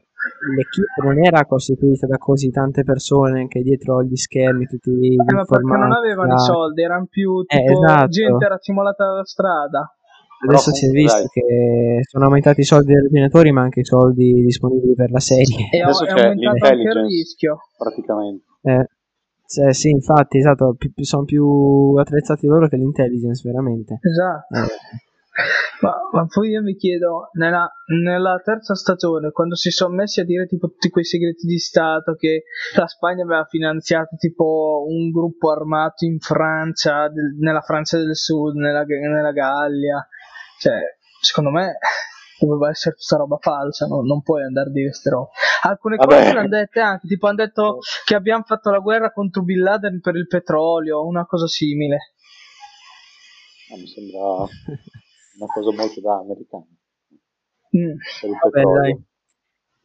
l'equipe non era costituita da così tante persone anche dietro gli schermi tutti gli Eh, ma perché non avevano i soldi, erano più Eh, tipo esatto. gente raccimolata dalla strada. Adesso Però si è visto dai. che sono aumentati i soldi dei rapinatori ma anche i soldi disponibili per la serie E Adesso è c'è aumentato anche il rischio. praticamente. Eh, cioè, sì infatti esatto pi- sono più attrezzati loro che l'intelligence veramente Esatto. Eh, (laughs) Ma, ma poi io mi chiedo, nella, nella terza stagione, quando si sono messi a dire tipo tutti quei segreti di Stato che la Spagna aveva finanziato tipo un gruppo armato in Francia, del- nella Francia del Sud, nella, nella Gallia, cioè, secondo me (laughs) doveva essere tutta roba falsa, no? non puoi andare dire queste robe. Alcune Vabbè. cose le hanno dette anche, tipo hanno detto (laughs) che abbiamo fatto la guerra contro Bin Laden per il petrolio, una cosa simile. Ah, mi sembra una cosa molto da americana. Mm. Per il Vabbè.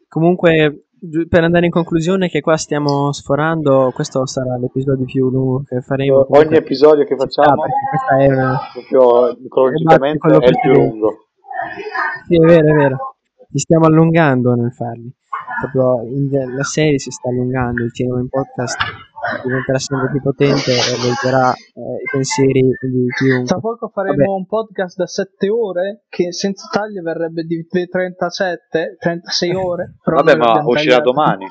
Comunque, per andare in conclusione, che qua stiamo sforando, questo sarà l'episodio più lungo che faremo. Ogni Comunque, episodio che facciamo, perché questa è una... proprio cronologicamente, quello è il più lungo. Sì, è vero, è vero. Ci stiamo allungando nel farli. Proprio in- la serie si sta allungando, il cinema in podcast diventerà sempre più potente e leggerà eh, i pensieri di chiunque. Tra poco faremo Vabbè. un podcast da 7 ore che senza tagli verrebbe di 37, 36 ore. Vabbè, ma uscirà tagliato. domani.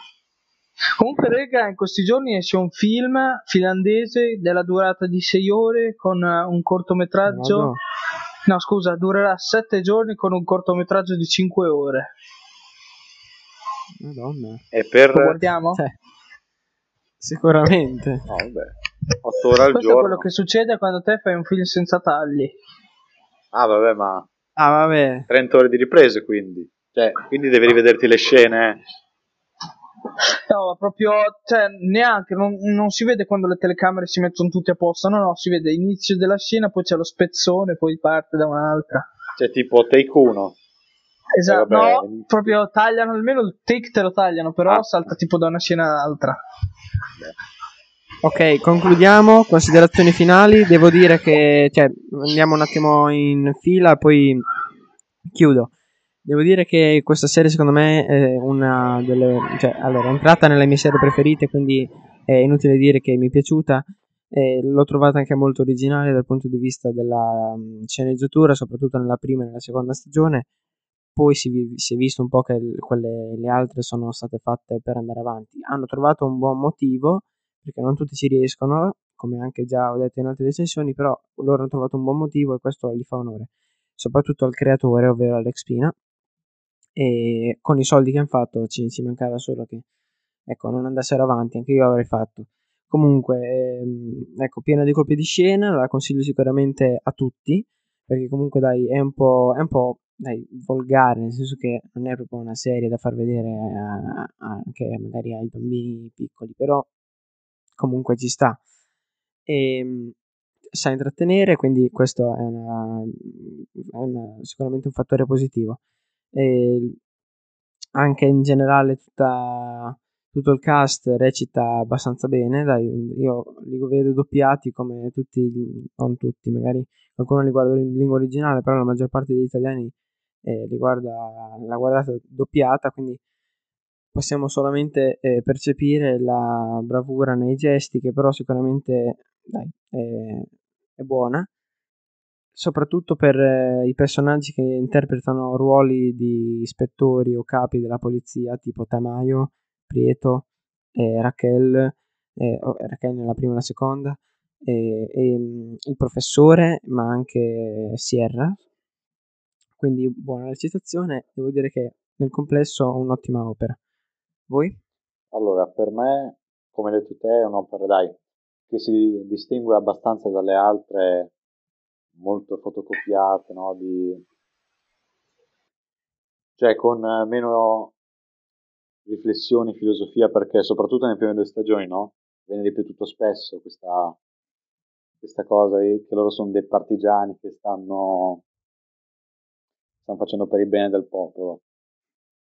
Comunque, Rega, in questi giorni esce un film finlandese della durata di 6 ore con eh, un cortometraggio. Vado. No, scusa, durerà 7 giorni con un cortometraggio di 5 ore. Madonna. E per... Lo guardiamo? Cioè, sicuramente. No, vabbè. 8 ore al Questo è giorno. quello che succede quando te fai un film senza tagli. Ah, vabbè, ma Ah, vabbè. 30 ore di riprese, quindi. Cioè, quindi devi rivederti le scene. eh. No, ma proprio, cioè, neanche, non, non si vede quando le telecamere si mettono tutte a posto, no, no, si vede l'inizio della scena, poi c'è lo spezzone, poi parte da un'altra. Cioè, tipo take 1. Esatto, Eh, vabbè, no, proprio tagliano, almeno il take te lo tagliano, però Ah. salta tipo da una scena all'altra. Ok, concludiamo. Considerazioni finali. Devo dire che, cioè, andiamo un attimo in fila, poi chiudo. Devo dire che questa serie, secondo me, è una delle. Cioè, allora, è entrata nelle mie serie preferite, quindi è inutile dire che mi è piaciuta. E l'ho trovata anche molto originale dal punto di vista della mh, sceneggiatura, soprattutto nella prima e nella seconda stagione. Poi si, si è visto un po' che quelle, le altre sono state fatte per andare avanti. Hanno trovato un buon motivo perché non tutti ci riescono, come anche già ho detto in altre recensioni, però loro hanno trovato un buon motivo e questo gli fa onore, soprattutto al creatore, ovvero Alex Pina. E con i soldi che hanno fatto ci, ci mancava solo che ecco, non andassero avanti, anche io avrei fatto. Comunque, ehm, ecco, piena di colpi di scena, la consiglio sicuramente a tutti, perché comunque dai, è un po', è un po' dai, volgare, nel senso che non è proprio una serie da far vedere a- a- anche magari ai bambini piccoli, però comunque ci sta. E, sa intrattenere, quindi questo è, una- è una- sicuramente un fattore positivo. E anche in generale tutta- tutto il cast recita abbastanza bene, dai, io li vedo doppiati come tutti, non tutti, magari qualcuno li guarda in lingua originale, però la maggior parte degli italiani eh, li l'ha guardata doppiata, quindi possiamo solamente eh, percepire la bravura nei gesti, che però sicuramente dai, è, è buona, soprattutto per eh, i personaggi che interpretano ruoli di ispettori o capi della polizia, tipo Tamayo, Prieto, eh, Raquel, eh, oh, Raquel nella prima e nella seconda, e, e, mm, il professore, ma anche Sierra. Quindi buona recitazione, devo dire che nel complesso un'ottima opera. Voi? Allora, per me, come hai detto te, è un'opera, dai, che si distingue abbastanza dalle altre molto fotocopiate, no? Di... Cioè, con meno riflessioni, filosofia, perché soprattutto nelle prime due stagioni, no? Viene ripetuto spesso questa, questa cosa eh, che loro sono dei partigiani che stanno, stanno facendo per il bene del popolo.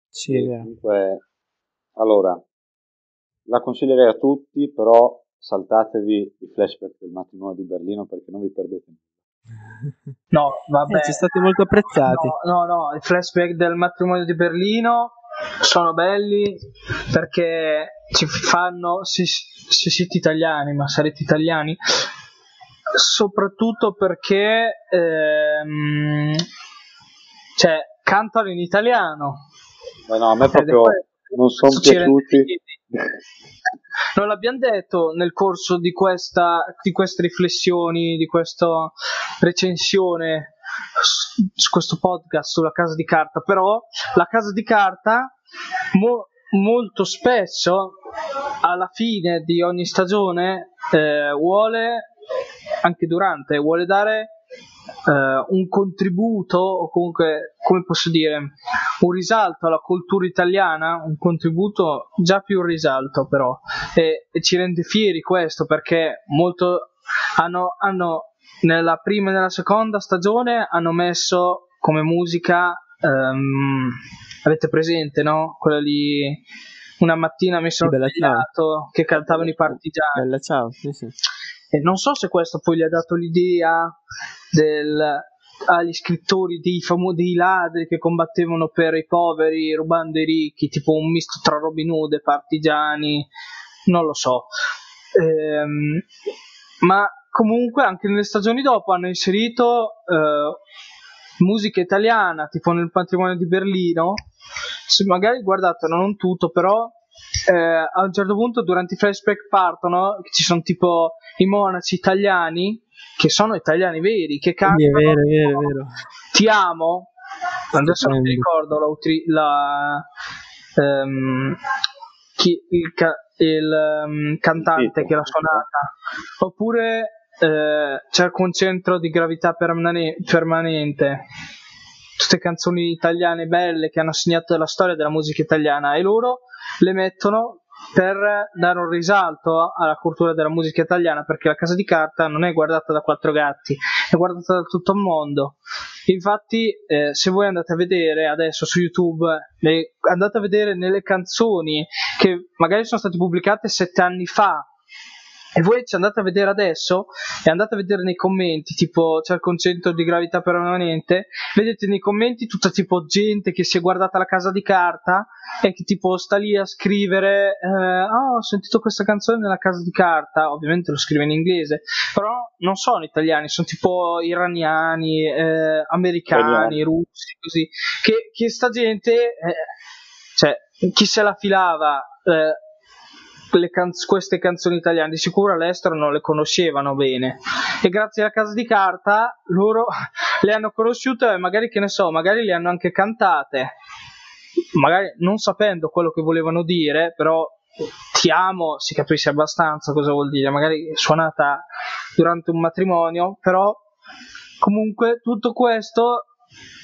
Sì, è vero. comunque, allora, la consiglierei a tutti, però saltatevi i flashback del matrimonio di Berlino perché non vi perdete nulla. No, vabbè. Eh, ci state molto apprezzati. No, no, no, i flashback del matrimonio di Berlino sono belli perché ci fanno, se, se siete italiani, ma sarete italiani, soprattutto perché ehm, cioè, cantano in italiano. Ma no, a me proprio non sono piaciuti. Non l'abbiamo detto nel corso di, questa, di queste riflessioni, di questa recensione su su questo podcast sulla casa di carta, però la casa di carta mo- molto spesso alla fine di ogni stagione eh, vuole, anche durante, vuole dare eh, un contributo o comunque, come posso dire, un risalto alla cultura italiana, un contributo già più un risalto però, e, e ci rende fieri questo perché molto hanno, hanno nella prima e nella seconda stagione hanno messo come musica, ehm, avete presente, no? Quella lì, una mattina mi sono svegliato che cantavano i partigiani. Bella ciao, sì, sì. E non so se questo poi gli ha dato l'idea del, agli scrittori dei famosi ladri che combattevano per i poveri rubando i ricchi, tipo un misto tra Robin Hood e partigiani, non lo so. Ehm, ma comunque anche nelle stagioni dopo hanno inserito eh, musica italiana, tipo nel patrimonio di Berlino. Se magari guardate, non tutto, però eh, a un certo punto durante i flashback partono, ci sono tipo i monaci italiani, che sono italiani veri, che cantano Sì, è vero, è vero, è vero. Ti amo, adesso non mi ricordo l'autri- la, ehm, chi, il, ca- il, ehm, cantante titolo. che l'ha suonata, oppure eh, cerco un centro di gravità permane- permanente. Tutte canzoni italiane belle che hanno segnato la storia della musica italiana e loro le mettono per dare un risalto alla cultura della musica italiana perché la casa di carta non è guardata da quattro gatti, è guardata da tutto il mondo. Infatti, eh, se voi andate a vedere adesso su YouTube, le- andate a vedere nelle canzoni che magari sono state pubblicate sette anni fa. E voi ci andate a vedere adesso? E andate a vedere nei commenti, tipo c'è il concetto di gravità permanente, vedete nei commenti tutta tipo gente che si è guardata la casa di carta e che tipo sta lì a scrivere eh, "Ah, ho sentito questa canzone nella casa di carta. Ovviamente lo scrive in inglese però non sono italiani sono tipo iraniani eh, americani Italiani. russi così. Che, che sta gente eh, cioè chi se la filava eh, canz- queste canzoni italiane. Di sicuro all'estero non le conoscevano bene. E grazie alla casa di carta loro (laughs) le hanno conosciute e magari che ne so magari le hanno anche cantate. Magari non sapendo quello che volevano dire, però ti amo, si capisce abbastanza cosa vuol dire, magari suonata durante un matrimonio, però comunque tutto questo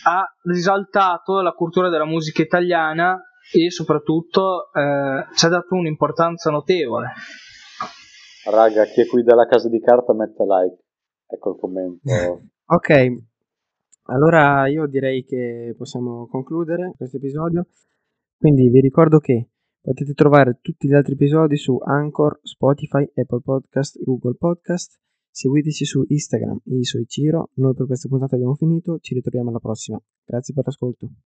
ha risaltato la cultura della musica italiana e soprattutto eh, ci ha dato un'importanza notevole. Raga, chi è qui dalla casa di carta mette like. Ecco il commento. Ok, allora io direi che possiamo concludere questo episodio. Quindi vi ricordo che potete trovare tutti gli altri episodi su Anchor, Spotify, Apple Podcast e Google Podcast. Seguiteci su Instagram e su Ciro. Noi per questa puntata abbiamo finito, ci ritroviamo alla prossima. Grazie per l'ascolto.